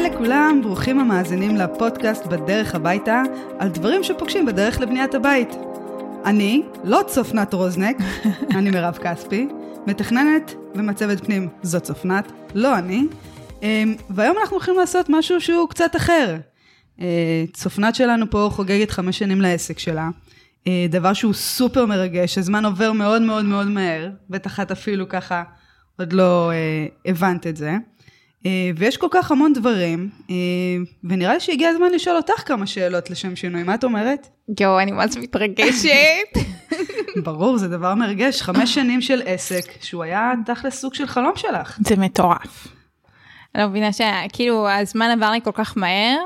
היי לכולם, ברוכים המאזינים לפודקאסט בדרך הביתה, על דברים שפוגשים בדרך לבניית הבית. אני, לא צופנת רוזנק, אני מירב כספי, מתכננת ומצבת פנים, זאת צופנת, לא אני, אמ, והיום אנחנו הולכים לעשות משהו שהוא קצת אחר. אה, צופנת שלנו פה חוגגת חמש שנים לעסק שלה, אה, דבר שהוא סופר מרגש, הזמן עובר מאוד מאוד מאוד מהר, בטח את אפילו ככה עוד לא אה, הבנת את זה. אה, ויש כל כך המון דברים, אה, ונראה לי שהגיע הזמן לשאול אותך כמה שאלות לשם שינוי, מה את אומרת? יואו, אני ממש מתרגשת. ברור, זה דבר מרגש, חמש שנים של עסק, שהוא היה תכל'ס סוג של חלום שלך. זה מטורף. אני לא מבינה שכאילו הזמן עבר לי כל כך מהר.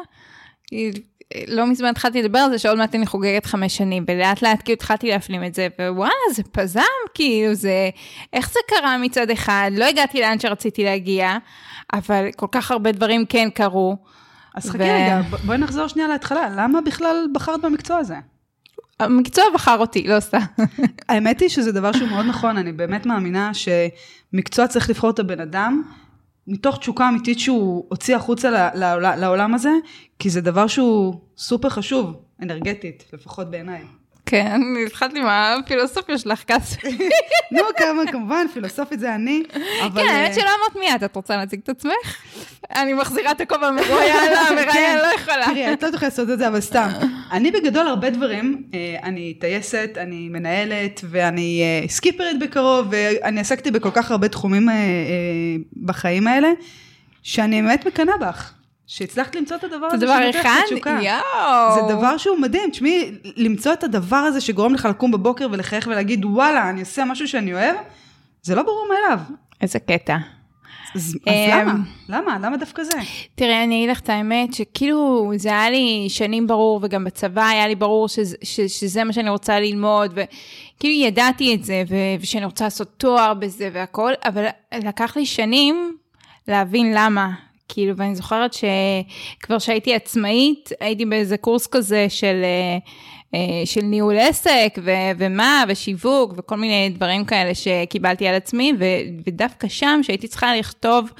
לא מזמן התחלתי לדבר על זה שעוד מעט אני חוגגת חמש שנים ולאט לאט כאילו התחלתי להפנים את זה ווואלה זה פזם כאילו זה איך זה קרה מצד אחד לא הגעתי לאן שרציתי להגיע אבל כל כך הרבה דברים כן קרו. אז חכי רגע בואי נחזור שנייה להתחלה למה בכלל בחרת במקצוע הזה? המקצוע בחר אותי, לא סתם. האמת היא שזה דבר שהוא מאוד נכון, אני באמת מאמינה שמקצוע צריך לבחור את הבן אדם, מתוך תשוקה אמיתית שהוא הוציא החוצה לעולם הזה, כי זה דבר שהוא סופר חשוב, אנרגטית, לפחות בעיניי. כן, התחלתי מה הפילוסופיה שלך, כספי. נו, כמה, כמובן, פילוסופית זה אני, אבל... כן, האמת אה, שלא אמרת מי את, את רוצה להציג את עצמך? אני מחזירה את הכובע מרואיינה, מראיין, לא יכולה. תראי, את לא תוכלי לעשות את זה, אבל סתם. אני בגדול הרבה דברים, אה, אני טייסת, אני מנהלת, ואני אה, סקיפרית בקרוב, ואני עסקתי בכל כך הרבה תחומים בחיים האלה, שאני באמת מקנאה בך. שהצלחת למצוא את הדבר הזה שנותן לך תשוקה. זה דבר שהוא מדהים. תשמעי, למצוא את הדבר הזה שגורם לך לקום בבוקר ולחייך ולהגיד, וואלה, אני עושה משהו שאני אוהב, זה לא ברור מאליו. איזה קטע. אז, אז למה? אמ, למה? למה דווקא זה? תראה, אני אגיד לך את האמת, שכאילו זה היה לי שנים ברור, וגם בצבא היה לי ברור שזה, שזה מה שאני רוצה ללמוד, וכאילו ידעתי את זה, ושאני רוצה לעשות תואר בזה והכל, אבל לקח לי שנים להבין למה. כאילו, ואני זוכרת שכבר שהייתי עצמאית, הייתי באיזה קורס כזה של, אה, אה, של ניהול עסק, ו, ומה, ושיווק, וכל מיני דברים כאלה שקיבלתי על עצמי, ו, ודווקא שם, שהייתי צריכה לכתוב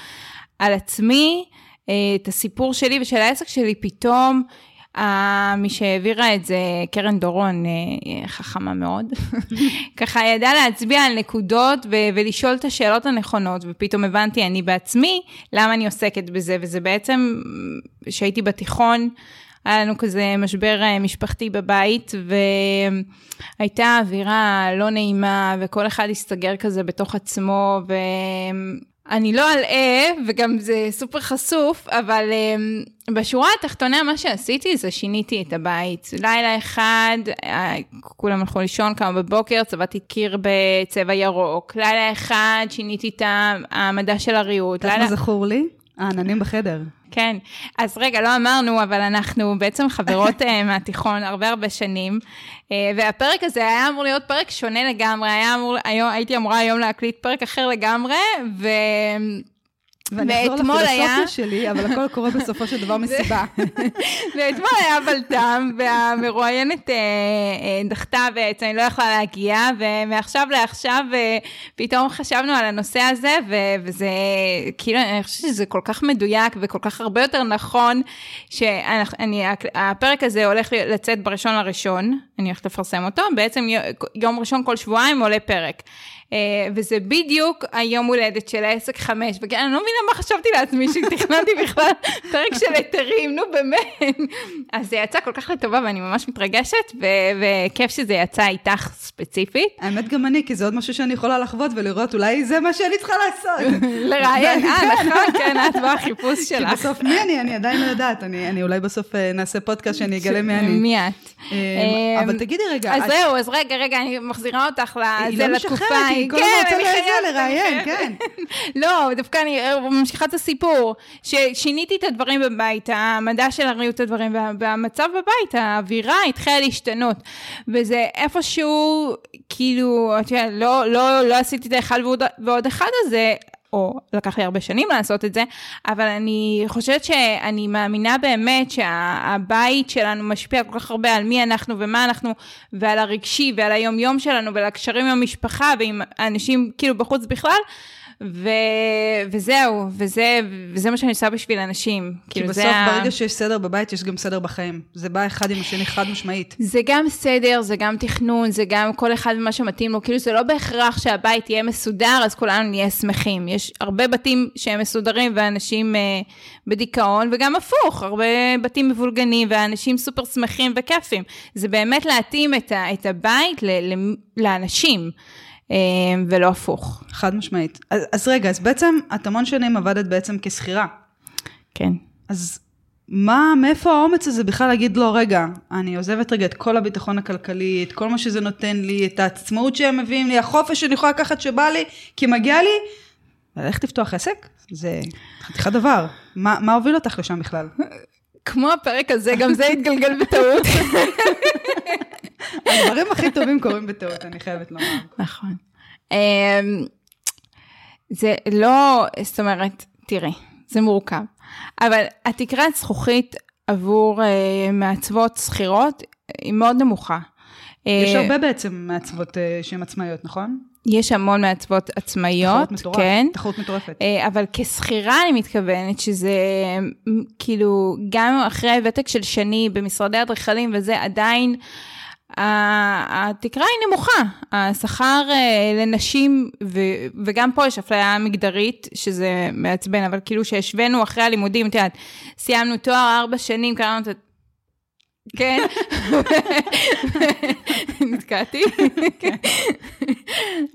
על עצמי אה, את הסיפור שלי ושל העסק שלי, פתאום מי שהעבירה את זה, קרן דורון, אה, חכמה מאוד, ככה ידעה להצביע על נקודות ו- ולשאול את השאלות הנכונות, ופתאום הבנתי אני בעצמי למה אני עוסקת בזה, וזה בעצם, כשהייתי בתיכון, היה לנו כזה משבר אה, משפחתי בבית, והייתה אווירה לא נעימה, וכל אחד הסתגר כזה בתוך עצמו, ו... אני לא אלאה, וגם זה סופר חשוף, אבל um, בשורה התחתונה מה שעשיתי זה שיניתי את הבית. לילה אחד, uh, כולם הלכו לישון, קמה בבוקר, צבעתי קיר בצבע ירוק. לילה אחד שיניתי את העמדה של הריהוט. לילה... זכור לי? העננים בחדר. כן, אז רגע, לא אמרנו, אבל אנחנו בעצם חברות uh, מהתיכון הרבה הרבה שנים, uh, והפרק הזה היה אמור להיות פרק שונה לגמרי, היה אמור, היום, הייתי אמורה היום להקליט פרק אחר לגמרי, ו... ואני אחזור לפילוסופיה שלי, אבל הכל קורה בסופו של דבר מסיבה. ואתמול היה בלטם, והמרואיינת אה, אה, דחתה בעצם, היא לא יכלה להגיע, ומעכשיו לעכשיו אה, פתאום חשבנו על הנושא הזה, וזה כאילו, אני חושבת שזה כל כך מדויק וכל כך הרבה יותר נכון, שהפרק הזה הולך לצאת בראשון לראשון, אני הולכת לפרסם אותו, בעצם יום ראשון כל שבועיים עולה פרק. אה, וזה בדיוק היום הולדת של העסק חמש, ואני לא מבינה מה חשבתי לעצמי שתכננתי בכלל פרק של היתרים, נו באמת. אז זה יצא כל כך לטובה ואני ממש מתרגשת, וכיף שזה יצא איתך ספציפית. האמת גם אני, כי זה עוד משהו שאני יכולה לחוות ולראות, אולי זה מה שאני צריכה לעשות. לראיין, אה, נכון, כן, את בחיפוש שלך. כי בסוף מי אני? אני עדיין לא יודעת, אני אולי בסוף אה, נעשה פודקאסט שאני אגלה מי אני. מי את. אבל תגידי רגע. אז זהו, אז רגע, רגע, אני מחזירה אותך לא לתקופה. היא כל הזמן רוצה לזה לראיין, כן. לא, דווקא אני ממשיכה את הסיפור, ששיניתי את הדברים בבית, המדע של הריהוט הדברים, והמצב בבית, האווירה התחילה להשתנות. וזה איפשהו, כאילו, את יודעת, לא, לא, לא עשיתי את האחד ועוד, ועוד אחד הזה, או לקח לי הרבה שנים לעשות את זה, אבל אני חושבת שאני מאמינה באמת שהבית שלנו משפיע כל כך הרבה על מי אנחנו ומה אנחנו, ועל הרגשי ועל היום-יום שלנו ועל הקשרים עם המשפחה ועם אנשים כאילו בחוץ בכלל. ו... וזהו, וזה, וזה מה שאני עושה בשביל אנשים. כי כאילו, בסוף, ה- ברגע שיש סדר בבית, יש גם סדר בחיים. זה בא אחד עם השני חד משמעית. זה גם סדר, זה גם תכנון, זה גם כל אחד ומה שמתאים לו. כאילו, זה לא בהכרח שהבית יהיה מסודר, אז כולנו נהיה שמחים. יש הרבה בתים שהם מסודרים ואנשים אה, בדיכאון, וגם הפוך, הרבה בתים מבולגנים ואנשים סופר שמחים וכיפים. זה באמת להתאים את, ה, את הבית ל, ל, לאנשים, ולא הפוך. חד משמעית. אז, אז רגע, אז בעצם את המון שנים עבדת בעצם כשכירה. כן. אז מה, מאיפה האומץ הזה בכלל להגיד לא, רגע, אני עוזבת רגע את כל הביטחון הכלכלי, את כל מה שזה נותן לי, את העצמאות שהם מביאים לי, החופש שאני יכולה לקחת שבא לי, כי מגיע לי, ללכת לפתוח עסק? זה חתיכת דבר. מה, מה הוביל אותך לשם בכלל? כמו הפרק הזה, גם זה התגלגל בטעות. הדברים הכי טובים קורים בטעות, אני חייבת לומר. נכון. אמ, זה לא, זאת אומרת, תראי, זה מורכב, אבל התקרת זכוכית עבור אה, מעצבות שכירות היא מאוד נמוכה. יש אה, הרבה בעצם מעצבות אה, שהן עצמאיות, נכון? יש המון מעצבות עצמאיות, תחרות מטורף, כן. תחרות מטורפת. אה, אבל כשכירה אני מתכוונת שזה כאילו גם אחרי ותק של שני במשרדי אדריכלים וזה עדיין התקרה היא נמוכה, השכר לנשים ו, וגם פה יש אפליה מגדרית שזה מעצבן אבל כאילו שהשווינו אחרי הלימודים, את יודעת, סיימנו תואר ארבע שנים, קראנו את. כן, נתקעתי.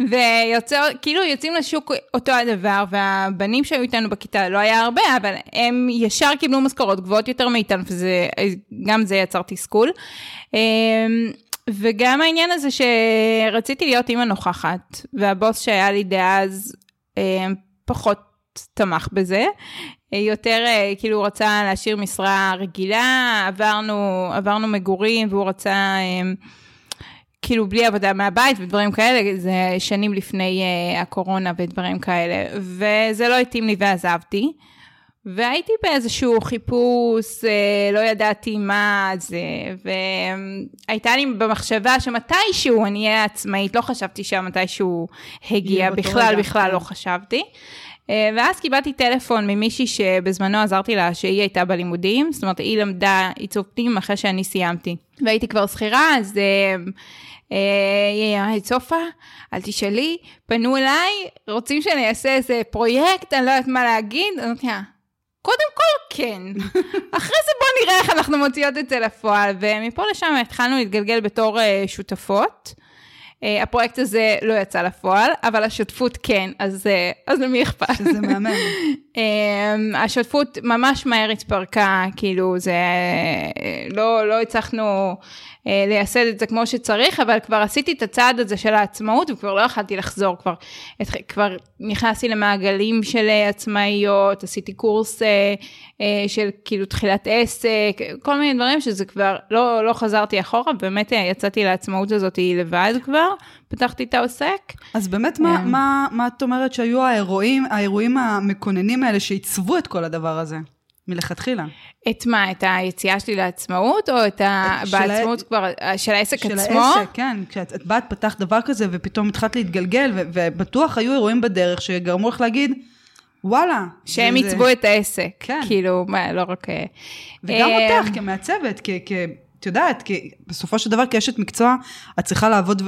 ויוצא, כאילו יוצאים לשוק אותו הדבר, והבנים שהיו איתנו בכיתה, לא היה הרבה, אבל הם ישר קיבלו משכורות גבוהות יותר מאיתנו, וגם זה יצר תסכול. אמ, וגם העניין הזה שרציתי להיות אימא נוכחת, והבוס שהיה לי דאז אמ, פחות תמך בזה. יותר אה, כאילו הוא רצה להשאיר משרה רגילה, עברנו, עברנו מגורים והוא רצה אה, כאילו בלי עבודה מהבית ודברים כאלה, זה שנים לפני אה, הקורונה ודברים כאלה, וזה לא התאים לי ועזבתי. והייתי באיזשהו חיפוש, אה, לא ידעתי מה זה, והייתה לי במחשבה שמתישהו אני אהיה עצמאית, לא חשבתי שהמתישהו הגיע, בכלל, בכלל כן. לא חשבתי. אה, ואז קיבלתי טלפון ממישהי שבזמנו עזרתי לה שהיא הייתה בלימודים, זאת אומרת היא למדה עיצוב פנים אחרי שאני סיימתי. והייתי כבר שכירה, אז אה, אה, היא אמרה, צופה, אל תשאלי, פנו אליי, רוצים שאני אעשה איזה פרויקט, אני לא יודעת מה להגיד, אני אמרתי לה, קודם כל כן, אחרי זה בוא נראה איך אנחנו מוציאות את זה לפועל, ומפה לשם התחלנו להתגלגל בתור שותפות. Uh, הפרויקט הזה לא יצא לפועל, אבל השותפות כן, אז, uh, אז למי אכפת? שזה מהמם. um, השותפות ממש מהר התפרקה, כאילו זה, uh, לא, לא הצלחנו לייסד את זה כמו שצריך, אבל כבר עשיתי את הצעד הזה של העצמאות וכבר לא יכלתי לחזור, כבר, כבר נכנסתי למעגלים של uh, עצמאיות, עשיתי קורס uh, של כאילו תחילת עסק, כל מיני דברים שזה כבר, לא, לא חזרתי אחורה, באמת יצאתי לעצמאות הזאת לבד כבר, פתחתי את העוסק. אז באמת, מה. מה, מה את אומרת שהיו האירועים, האירועים המקוננים האלה שעיצבו את כל הדבר הזה, מלכתחילה? את מה, את היציאה שלי לעצמאות, או את ה... את- של בעצמאות ה- כבר, של העסק של עצמו? העסק, כן. כשאת את באת, פתחת דבר כזה, ופתאום התחלת להתגלגל, ו- ובטוח היו אירועים בדרך שגרמו לך להגיד, וואלה. שהם זה- זה- עיצבו את העסק, כן. כאילו, מה, לא רק... אה, וגם אה, אותך כמעצבת, כ... כ- את יודעת, כי בסופו של דבר כאשת מקצוע, את צריכה לעבוד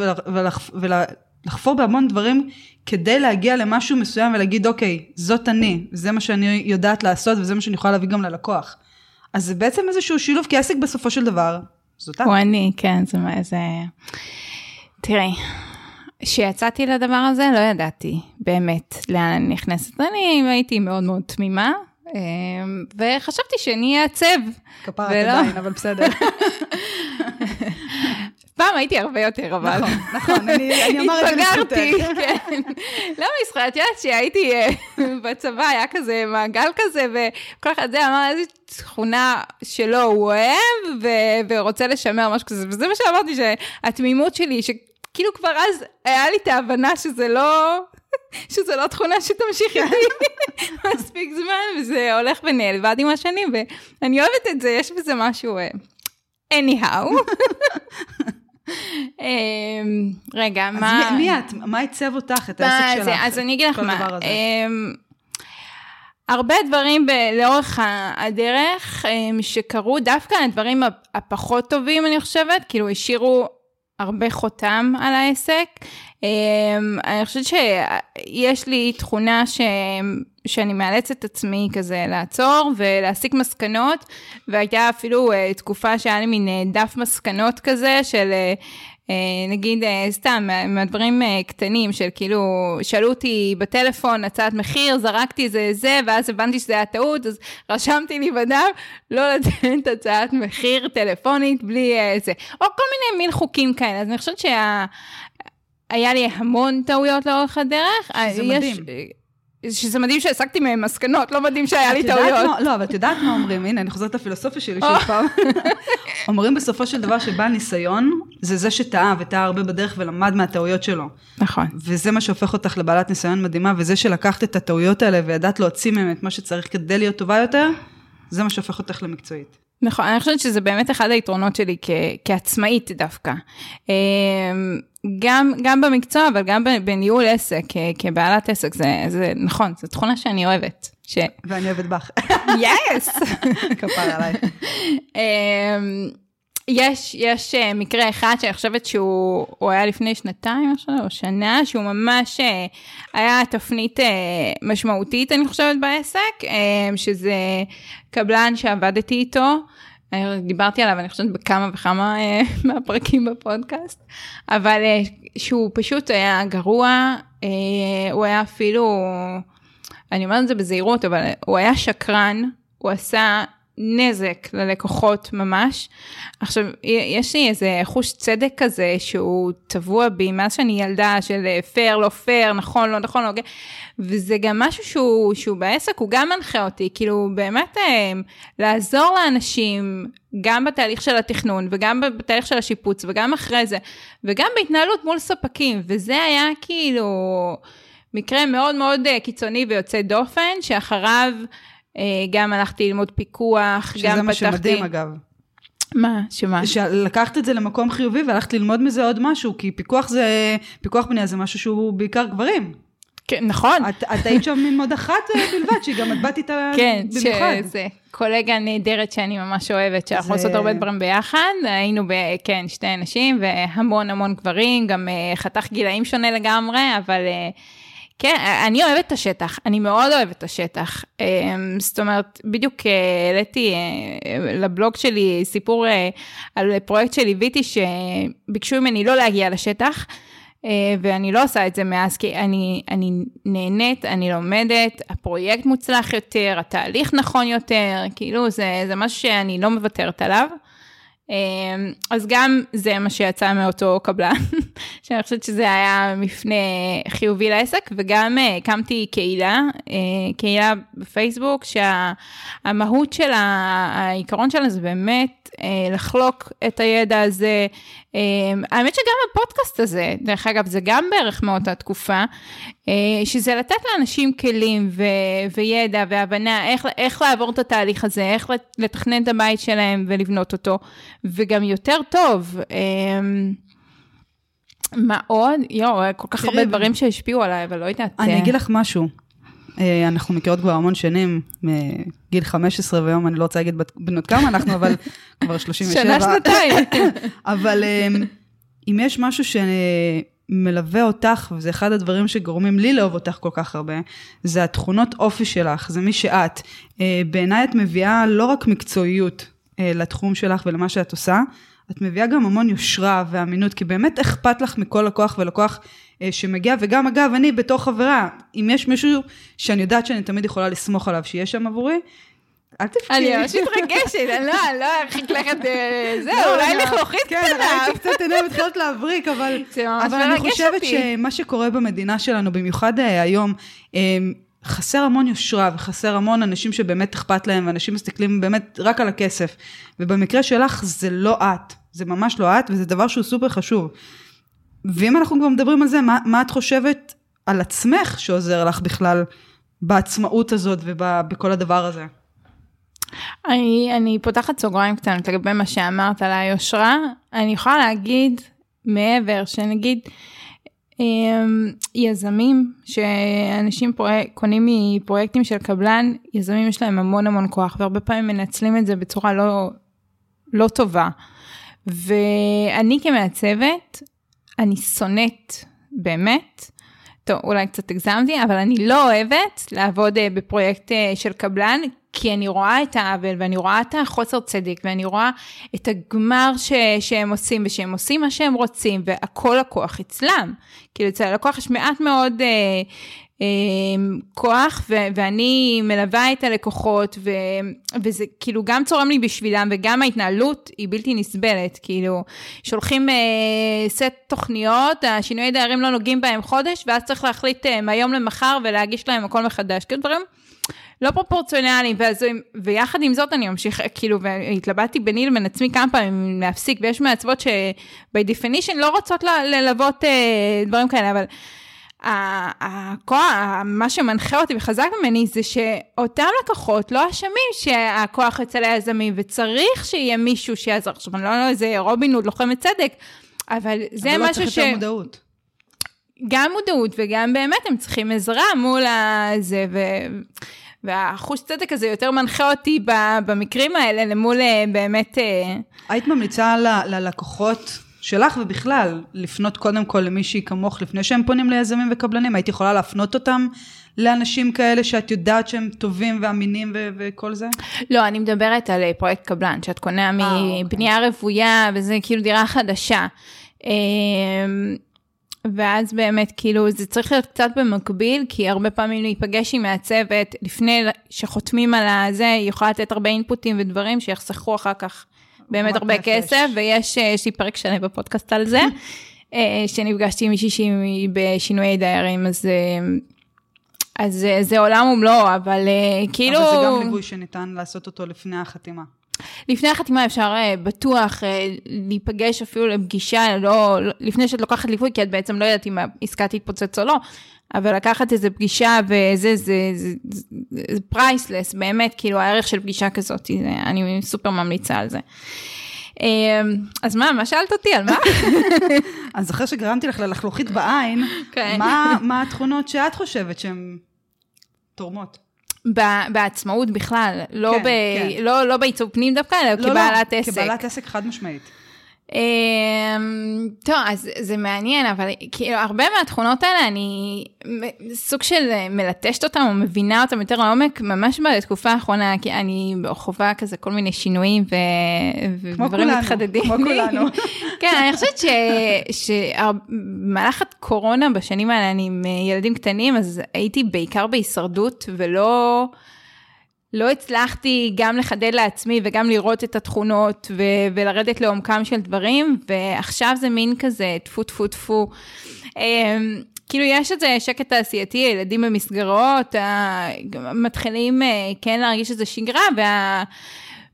ולחפור בהמון דברים כדי להגיע למשהו מסוים ולהגיד, אוקיי, זאת אני, זה מה שאני יודעת לעשות וזה מה שאני יכולה להביא גם ללקוח. אז זה בעצם איזשהו שילוב, כי עסק בסופו של דבר, זאת את. הוא אני, כן, זה מה, זה... תראי, כשיצאתי לדבר הזה, לא ידעתי באמת לאן אני נכנסת. אני הייתי מאוד מאוד תמימה, אה, וחשבתי שאני אעצב. כפרת ולא. עדיין, אבל בסדר. פעם הייתי הרבה יותר, אבל... נכון, נכון, אני אני אומר את זה התבגרתי, לזכותך. כן. לא משחק, את יודעת שהייתי אה, בצבא, היה כזה מעגל כזה, וכל אחד זה אמר איזה תכונה שלו הוא אוהב, ו- ורוצה לשמר משהו כזה, וזה מה שאמרתי, שהתמימות שלי, שכאילו כבר אז היה לי את ההבנה שזה לא... שזה לא תכונה שתמשיך איתי מספיק זמן, וזה הולך ונאלבד עם השנים, ואני אוהבת את זה, יש בזה משהו... אה, anyhow. אמ, רגע, אז מה... מי, מי את? מה עיצב אותך, את העסק? שלך? אז אני אגיד לך מה. אמ, הרבה דברים ב- לאורך הדרך אמ, שקרו, דווקא הדברים הפ- הפחות טובים, אני חושבת, כאילו השאירו הרבה חותם על העסק. אמ, אני חושבת שיש לי תכונה ש... שאני מאלצת את עצמי כזה לעצור ולהסיק מסקנות, והייתה אפילו uh, תקופה שהיה לי מין uh, דף מסקנות כזה של... אה, נגיד אה, סתם מה- מהדברים אה, קטנים של כאילו שאלו אותי בטלפון הצעת מחיר זרקתי זה זה ואז הבנתי שזה היה טעות אז רשמתי לי בדף לא לתת הצעת מחיר טלפונית בלי זה או כל מיני מין חוקים כאלה אז אני חושבת שה... היה לי המון טעויות לאורך הדרך. שזה יש- מדהים. שזה מדהים שהסקתי מהם מסקנות, לא מדהים שהיה לי טעויות. לא, אבל את יודעת מה אומרים? הנה, אני חוזרת לפילוסופיה שלי שוב פעם. אומרים בסופו של דבר שבעל ניסיון, זה זה שטעה, וטעה הרבה בדרך ולמד מהטעויות שלו. נכון. וזה מה שהופך אותך לבעלת ניסיון מדהימה, וזה שלקחת את הטעויות האלה וידעת להוציא מהם את מה שצריך כדי להיות טובה יותר, זה מה שהופך אותך למקצועית. נכון, אני חושבת שזה באמת אחד היתרונות שלי כ- כעצמאית דווקא. אמ, גם, גם במקצוע, אבל גם בניהול עסק, כבעלת עסק, זה, זה נכון, זו תכונה שאני אוהבת. ש... ואני אוהבת בך. יס! כפר עליי. יש, יש אה, מקרה אחד שאני חושבת שהוא הוא היה לפני שנתיים או שנה, שהוא ממש אה, היה תפנית אה, משמעותית, אני חושבת, בעסק, שזה קבלן שעבדתי איתו. דיברתי עליו, אני חושבת, בכמה וכמה מהפרקים בפודקאסט, אבל שהוא פשוט היה גרוע, הוא היה אפילו, אני אומרת את זה בזהירות, אבל הוא היה שקרן, הוא עשה נזק ללקוחות ממש. עכשיו, יש לי איזה חוש צדק כזה שהוא טבוע בי מאז שאני ילדה של פייר, לא פייר, נכון, לא נכון, לא, וזה גם משהו שהוא, שהוא בעסק, הוא גם מנחה אותי, כאילו באמת אה, לעזור לאנשים, גם בתהליך של התכנון וגם בתהליך של השיפוץ וגם אחרי זה, וגם בהתנהלות מול ספקים, וזה היה כאילו מקרה מאוד מאוד אה, קיצוני ויוצא דופן, שאחריו אה, גם הלכתי ללמוד פיקוח, שזה גם מה פתחתי... שמדהים אגב. מה? שמה? שלקחת את זה למקום חיובי והלכת ללמוד מזה עוד משהו, כי פיקוח זה, פיקוח בנייה זה משהו שהוא בעיקר גברים. כן, נכון. את, את היית שם עם עוד אחת אה, בלבד, שהיא גם את באת איתה כן, במיוחד. שזה קולגה נהדרת שאני ממש אוהבת, שאנחנו זה- עושות הרבה דברים ביחד. היינו, ב, כן, שתי נשים והמון המון גברים, גם אה, חתך גילאים שונה לגמרי, אבל אה, כן, אני אוהבת את השטח, אני מאוד אוהבת את השטח. אה, זאת אומרת, בדיוק אה, העליתי אה, לבלוג שלי סיפור על פרויקט שליוויתי, שביקשו ממני לא להגיע לשטח. ואני לא עושה את זה מאז, כי אני, אני נהנית, אני לומדת, הפרויקט מוצלח יותר, התהליך נכון יותר, כאילו זה, זה משהו שאני לא מוותרת עליו. אה, אז גם זה מה שיצא מאותו קבלן, שאני חושבת שזה היה מפנה חיובי לעסק, וגם אה, הקמתי קהילה, אה, קהילה בפייסבוק, שהמהות של העיקרון שלה זה באמת אה, לחלוק את הידע הזה. אה, האמת שגם הפודקאסט הזה, דרך אגב, זה גם בערך מאותה תקופה, אה, שזה לתת לאנשים כלים ו- וידע והבנה איך, איך לעבור את התהליך הזה, איך לתכנן את הבית שלהם ולבנות אותו, וגם יותר טוב. אה, מה עוד? יואו, כל כך הרבה דברים שהשפיעו עליי, אבל לא יודעת. אני אה, אגיד לך משהו. אה, אנחנו מכירות כבר המון שנים, מגיל 15 והיום אני לא רוצה להגיד בנות כמה אנחנו, אבל כבר 37. שנה, שנתיים. אבל אה, אם יש משהו שמלווה אותך, וזה אחד הדברים שגורמים לי לאהוב אותך כל כך הרבה, זה התכונות אופי שלך, זה מי שאת. אה, בעיניי את מביאה לא רק מקצועיות לתחום שלך ולמה שאת עושה, את מביאה גם המון יושרה ואמינות, כי באמת אכפת לך מכל לקוח ולקוח שמגיע, וגם אגב, אני בתור חברה, אם יש מישהו שאני יודעת שאני תמיד יכולה לסמוך עליו שיהיה שם עבורי, אל תבכי. אני ממש מתרגשת, אני לא, לא ארחיק לכת, אה, זהו, לא, אולי לא. לכלוכית כן, קטנה. ראיתי קצת עיניים מתחילות להבריק, אבל... אני חושבת. שמה שקורה במדינה שלנו, במיוחד אה, היום, אה, חסר המון יושרה וחסר המון אנשים שבאמת אכפת להם, ואנשים מסתכלים באמת רק על הכסף. ובמקרה שלך זה לא את, זה ממש לא את, וזה דבר שהוא סופר חשוב. ואם אנחנו כבר מדברים על זה, מה, מה את חושבת על עצמך שעוזר לך בכלל בעצמאות הזאת ובכל הדבר הזה? אני, אני פותחת סוגריים קטנות לגבי מה שאמרת על היושרה. אני יכולה להגיד מעבר, שנגיד אמ, יזמים, שאנשים פרויק, קונים מפרויקטים של קבלן, יזמים יש להם המון המון כוח, והרבה פעמים מנצלים את זה בצורה לא, לא טובה. ואני כמעצבת, אני שונאת באמת, טוב, אולי קצת הגזמתי, אבל אני לא אוהבת לעבוד אה, בפרויקט אה, של קבלן, כי אני רואה את העוול ואני רואה את החוסר צדק ואני רואה את הגמר ש, שהם עושים ושהם עושים מה שהם רוצים והכל הכוח אצלם. כאילו אצל הלקוח יש מעט מאוד אה, כוח ו, ואני מלווה את הלקוחות ו, וזה כאילו גם צורם לי בשבילם וגם ההתנהלות היא בלתי נסבלת. כאילו שולחים אה, סט תוכניות, השינויי דיירים לא נוגעים בהם חודש ואז צריך להחליט אה, מהיום למחר ולהגיש להם הכל מחדש. כאילו דברים. לא פרופורציונליים, ואז, ויחד עם זאת אני ממשיך, כאילו, והתלבטתי ביני לבין עצמי כמה פעמים להפסיק, ויש מעצבות שבי definition לא רוצות ללוות אה, דברים כאלה, אבל הכוח, מה שמנחה אותי וחזק ממני זה שאותם לקוחות לא אשמים שהכוח אצל היזמים, וצריך שיהיה מישהו שיעזור. עכשיו, אני לא יודע איזה רובין הוד לוחמת צדק, אבל זה אבל לא משהו ש... אבל לא צריך יותר מודעות. גם מודעות וגם באמת הם צריכים עזרה מול הזה, ו... והחוש צדק הזה יותר מנחה אותי במקרים האלה למול אה, באמת... אה, היית ממליצה ללקוחות שלך ובכלל, לפנות קודם כל למישהי כמוך לפני שהם פונים ליזמים וקבלנים? היית יכולה להפנות אותם לאנשים כאלה שאת יודעת שהם טובים ואמינים ו- וכל זה? לא, אני מדברת על אה, פרויקט קבלן, שאת קונה מבנייה אוקיי. רוויה וזה כאילו דירה חדשה. ואז באמת כאילו זה צריך להיות קצת במקביל, כי הרבה פעמים להיפגש עם מעצבת לפני שחותמים על הזה, היא יכולה לתת הרבה אינפוטים ודברים שיחסכו אחר כך באמת הרבה נפש. כסף, ויש אה, לי פרק שלם בפודקאסט על זה, אה, שנפגשתי עם מישהי בשינויי דיירים, אז... אה, אז זה עולם ומלואו, אבל כאילו... אבל זה גם ליווי שניתן לעשות אותו לפני החתימה. לפני החתימה אפשר uh, בטוח uh, להיפגש אפילו לפגישה, לא, לפני שאת לוקחת ליווי, כי את בעצם לא יודעת אם העסקה תתפוצץ או לא, אבל לקחת איזה פגישה וזה, זה, זה, זה, זה priceless, באמת, כאילו הערך של פגישה כזאת, זה, אני סופר ממליצה על זה. Uh, אז מה, מה שאלת אותי, על מה? אז אחרי שגרמתי לך ללחלוכית בעין, כן. מה, מה התכונות שאת חושבת שהן תורמות? בעצמאות בכלל, לא, כן, ב, כן. לא, לא בעיצוב פנים דווקא, אלא לא, לא כבעלת לא, עסק. כבעלת עסק חד משמעית. אמ, טוב, אז זה מעניין, אבל כאילו הרבה מהתכונות האלה אני סוג של מלטשת אותם או מבינה אותם יותר לעומק ממש בתקופה האחרונה, כי אני חווה כזה כל מיני שינויים ודברים מתחדדים. כמו כולנו. כן, אני חושבת שבמהלך הקורונה בשנים האלה אני עם ילדים קטנים, אז הייתי בעיקר בהישרדות ולא... לא הצלחתי גם לחדד לעצמי וגם לראות את התכונות ו- ולרדת לעומקם של דברים, ועכשיו זה מין כזה טפו טפו טפו. אמ, כאילו יש איזה שקט תעשייתי, ילדים במסגרות, מתחילים אה, כן להרגיש איזה שגרה, וה...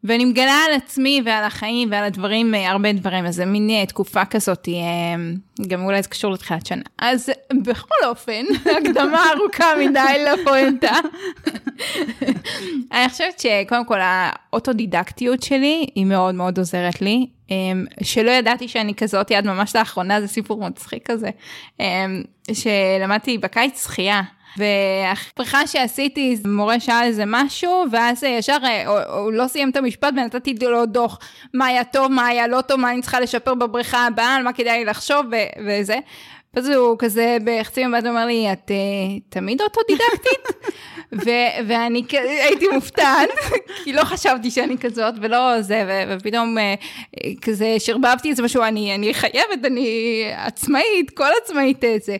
ואני מגלה על עצמי ועל החיים ועל הדברים, אה, הרבה דברים, אז זה מין אה, תקופה כזאת, אה, גם אולי זה קשור לתחילת שנה. אז בכל אופן, הקדמה ארוכה מדי לפואנטה. אני חושבת שקודם כל האוטודידקטיות שלי היא מאוד מאוד עוזרת לי. שלא ידעתי שאני כזאת עד ממש לאחרונה, זה סיפור מצחיק כזה. שלמדתי בקיץ שחייה. והפריחה שעשיתי, מורה שאל איזה משהו, ואז ישר הוא, הוא לא סיים את המשפט ונתתי לו דוח, מה היה טוב, מה היה לא טוב, מה אני צריכה לשפר בבריכה הבאה, על מה כדאי לי לחשוב וזה. ואז הוא כזה בחצי מבט אומר לי, את uh, תמיד אוטודידקטית? ו- ואני הייתי מופתעת, כי לא חשבתי שאני כזאת, ולא זה, ו- ופתאום uh, כזה שרבבתי איזה משהו, אני, אני חייבת, אני עצמאית, כל עצמאית זה.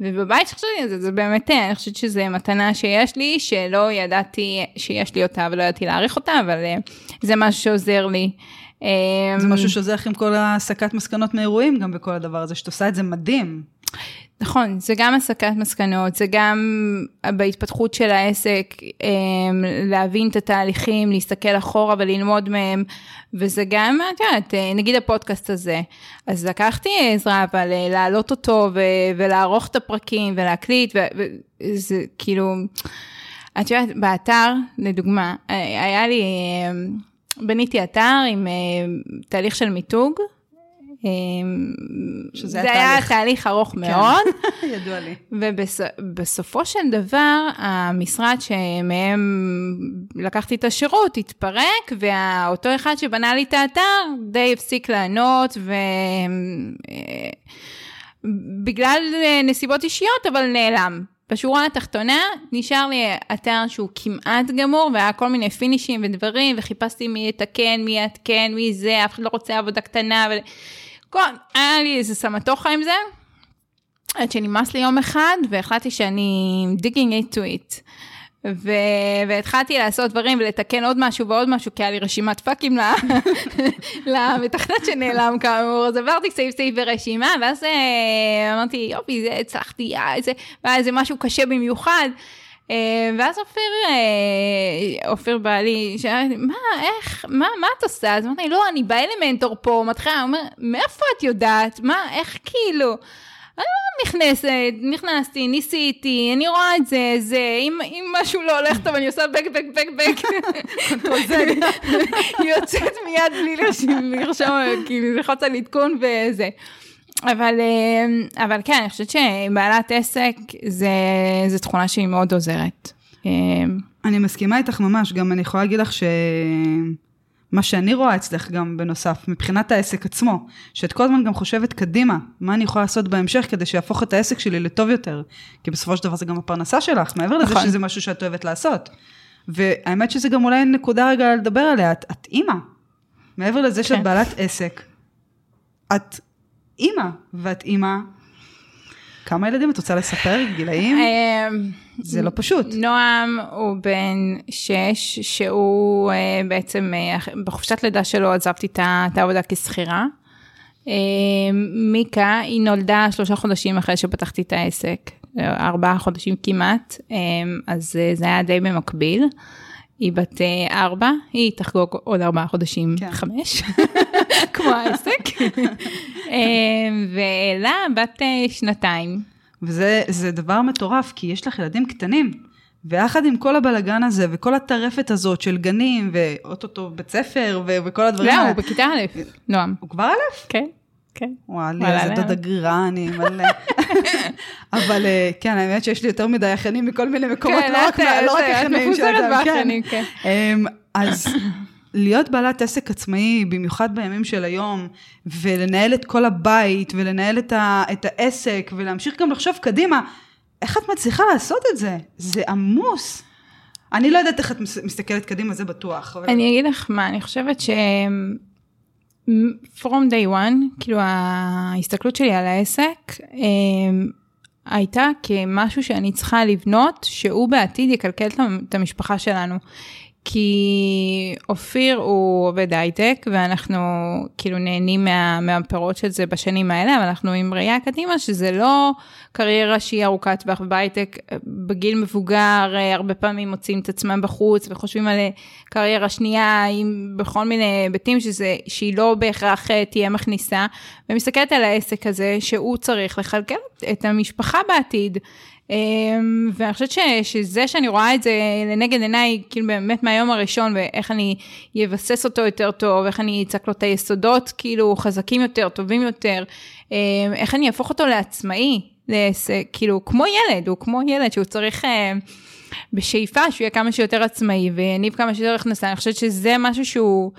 ובבית שחשבתי על זה, זה באמת, אני חושבת שזו מתנה שיש לי, שלא ידעתי שיש לי אותה ולא ידעתי להעריך אותה, אבל זה משהו שעוזר לי. זה משהו שעוזר עם כל הסקת מסקנות מאירועים גם בכל הדבר הזה, שאת עושה את זה מדהים. נכון, זה גם הסקת מסקנות, זה גם בהתפתחות של העסק, אמ, להבין את התהליכים, להסתכל אחורה וללמוד מהם, וזה גם, את יודעת, נגיד הפודקאסט הזה, אז לקחתי עזרה, אבל אה, להעלות אותו ולערוך את הפרקים ולהקליט, וזה כאילו, את יודעת, באתר, לדוגמה, אה, היה לי, אמ, בניתי אתר עם אה, תהליך של מיתוג, שזה זה היה תהליך. ארוך כן. מאוד. ידוע לי. ובסופו של דבר, המשרד שמהם לקחתי את השירות התפרק, ואותו אחד שבנה לי את האתר די הפסיק לענות, ובגלל נסיבות אישיות, אבל נעלם. בשורה התחתונה, נשאר לי אתר שהוא כמעט גמור, והיה כל מיני פינישים ודברים, וחיפשתי מי יתקן, מי יעדכן, מי זה, אף אחד לא רוצה עבודה קטנה, ו... כל, היה לי איזה סמטוחה עם זה. עד שנמאס לי יום אחד, והחלטתי שאני digging into it. ו... והתחלתי לעשות דברים ולתקן עוד משהו ועוד משהו, כי היה לי רשימת פאקים. למתכנת שנעלם כאמור, אז עברתי סעיף סעיף ברשימה, ואז אה, אמרתי, יופי, זה הצלחתי, אה, איזה, והיה איזה משהו קשה במיוחד. אה, ואז אופיר, אה, אופיר בעלי, שאל מה, איך, מה, מה את עושה? אז אמרתי, לא, אני באלמנטור פה, מתחילה, הוא אומר, מאיפה את יודעת? מה, איך כאילו? אני לא נכנסת, נכנסתי, ניסיתי, אני רואה את זה, זה, אם, אם משהו לא הולך טוב, אני עושה בק, בק, בק, בק. היא יוצאת מיד בלי לרשום, כאילו, ללחוץ על עדכון וזה. אבל, אה, אבל כן, אני חושבת שבעלת עסק, זה, זה תכונה שהיא מאוד עוזרת. אה, אני מסכימה איתך ממש, גם אני יכולה להגיד לך ש... מה שאני רואה אצלך גם בנוסף, מבחינת העסק עצמו, שאת כל הזמן גם חושבת קדימה, מה אני יכולה לעשות בהמשך כדי שיהפוך את העסק שלי לטוב יותר. כי בסופו של דבר זה גם הפרנסה שלך, מעבר לזה נכון. שזה משהו שאת אוהבת לעשות. והאמת שזה גם אולי נקודה רגע לדבר עליה, את, את אימא. מעבר לזה שאת כן. בעלת עסק, את אימא, ואת אימא, כמה ילדים את רוצה לספר? גילאים? זה לא פשוט. נועם הוא בן שש, שהוא אה, בעצם, אה, בחופשת לידה שלו עזבתי את העבודה כשכירה. אה, מיקה, היא נולדה שלושה חודשים אחרי שפתחתי את העסק, ארבעה חודשים כמעט, אז זה היה די במקביל. היא בת ארבע, היא תחגוג עוד ארבעה חודשים, כן. חמש, כמו העסק. ואלה בת שנתיים. וזה זה דבר מטורף, כי יש לך ילדים קטנים. ויחד עם כל הבלגן הזה, וכל הטרפת הזאת של גנים, ואו-טו-טו בית ספר, ו- וכל הדברים לא, האלה. הוא בכיתה א', נועם. הוא כבר א'? כן, כן. וואלה, איזה לא. דודה גרירה אני מלא. אבל אה, כן, האמת שיש לי יותר מדי אחיינים מכל מיני מקומות, כן, לא רק לא את אחיינים מפוזרת שהייתם, כן. באחיינים, כן. אמ, אז להיות בעלת עסק עצמאי, במיוחד בימים של היום, ולנהל את כל הבית, ולנהל את, ה, את העסק, ולהמשיך גם לחשוב קדימה, איך את מצליחה לעשות את זה? זה עמוס. אני לא יודעת איך את מס- מסתכלת קדימה, זה בטוח. אבל... אני אגיד לך מה, אני חושבת ש... From day one, כאילו ההסתכלות שלי על העסק, אמ, הייתה כמשהו שאני צריכה לבנות, שהוא בעתיד יקלקל את המשפחה שלנו. כי אופיר הוא עובד הייטק, ואנחנו כאילו נהנים מה, מהפירות של זה בשנים האלה, אבל אנחנו עם ראייה קדימה שזה לא קריירה שהיא ארוכת טווח בהייטק. בגיל מבוגר, אה, הרבה פעמים מוצאים את עצמם בחוץ וחושבים על אה, קריירה שנייה, עם בכל מיני היבטים שזה, שהיא לא בהכרח אה, תהיה מכניסה, ומסתכלת על העסק הזה, שהוא צריך לכלכל את המשפחה בעתיד. אמ, ואני חושבת ש, שזה שאני רואה את זה לנגד עיניי, כאילו באמת מהיום הראשון, ואיך אני אבסס אותו יותר טוב, איך אני אצעק לו את היסודות כאילו חזקים יותר, טובים יותר, אמ, איך אני אהפוך אותו לעצמאי, לעסק, כאילו כמו ילד, הוא כמו ילד שהוא צריך... אה, בשאיפה שהוא יהיה כמה שיותר עצמאי ויניב כמה שיותר הכנסה, אני חושבת שזה משהו שהוא,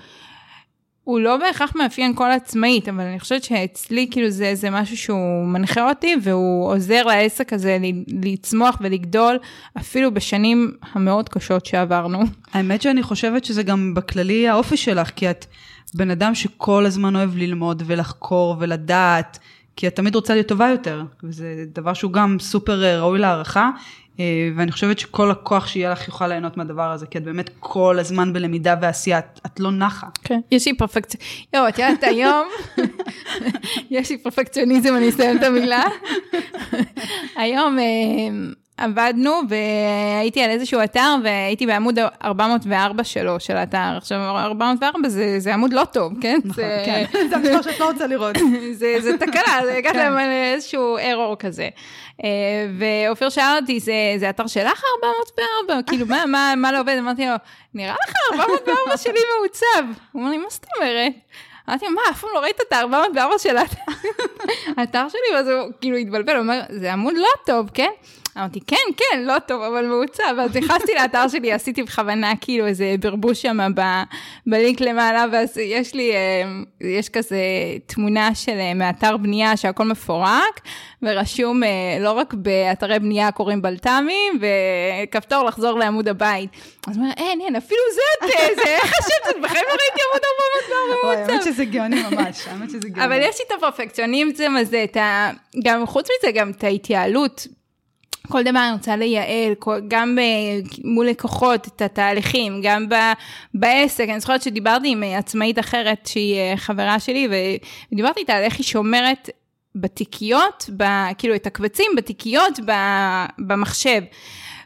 הוא לא בהכרח מאפיין כל עצמאית, אבל אני חושבת שאצלי כאילו זה, זה משהו שהוא מנחה אותי והוא עוזר לעסק הזה לצמוח ולגדול, אפילו בשנים המאוד קשות שעברנו. האמת שאני חושבת שזה גם בכללי האופי שלך, כי את בן אדם שכל הזמן אוהב ללמוד ולחקור ולדעת, כי את תמיד רוצה להיות טובה יותר, וזה דבר שהוא גם סופר ראוי להערכה, ואני חושבת שכל הכוח שיהיה לך יוכל ליהנות מהדבר הזה, כי את באמת כל הזמן בלמידה ועשייה, את, את לא נחה. כן. יש לי פרפקציה, יואו, את יודעת, היום, יש לי פרפקציוניזם, אני אסיים את המילה. היום אה, עבדנו והייתי על איזשהו אתר והייתי בעמוד 404 שלו, של האתר. עכשיו, 404 זה, זה עמוד לא טוב, כן? נכון, זה- כן, זה המספר שאת לא רוצה לראות. זה, זה תקלה, זה הגעת כן. על איזשהו ארור כזה. אה, ואופיר שאל אותי, זה, זה אתר שלך 404? כאילו, מה, מה, מה לא עובד? אמרתי לו, נראה לך 404 שלי מעוצב. הוא אומר לי, מה זאת אומרת? אמרתי לו, מה, אף פעם לא ראית את ה-404 של האתר שלי? ואז הוא כאילו התבלבל, הוא אומר, זה עמוד לא טוב, כן? אמרתי, כן, כן, לא טוב, אבל מעוצב. אז נכנסתי לאתר שלי, עשיתי בכוונה כאילו איזה ברבוש שם בלינק למעלה, ואז יש לי, אה, יש כזה תמונה של אה, מאתר בנייה שהכל מפורק, ורשום אה, לא רק באתרי בנייה קוראים בלת"מים, וכפתור לחזור לעמוד הבית. אז הוא אומר, אין, אין, אפילו זה, זה, איך חשבת? בחיים לא ראיתי עמוד 400 במעוצב. האמת שזה גאוני ממש, האמת שזה גאוני. אבל יש לי את הפרפקציוניזם הזה. גם חוץ מזה, גם את ההתייעלות. כל דבר אני רוצה לייעל, גם מול לקוחות, את התהליכים, גם ב, בעסק. אני זוכרת שדיברתי עם עצמאית אחרת שהיא אה, חברה שלי, ודיברתי איתה על איך היא שומרת בתיקיות, ב, כאילו את הקבצים בתיקיות במחשב.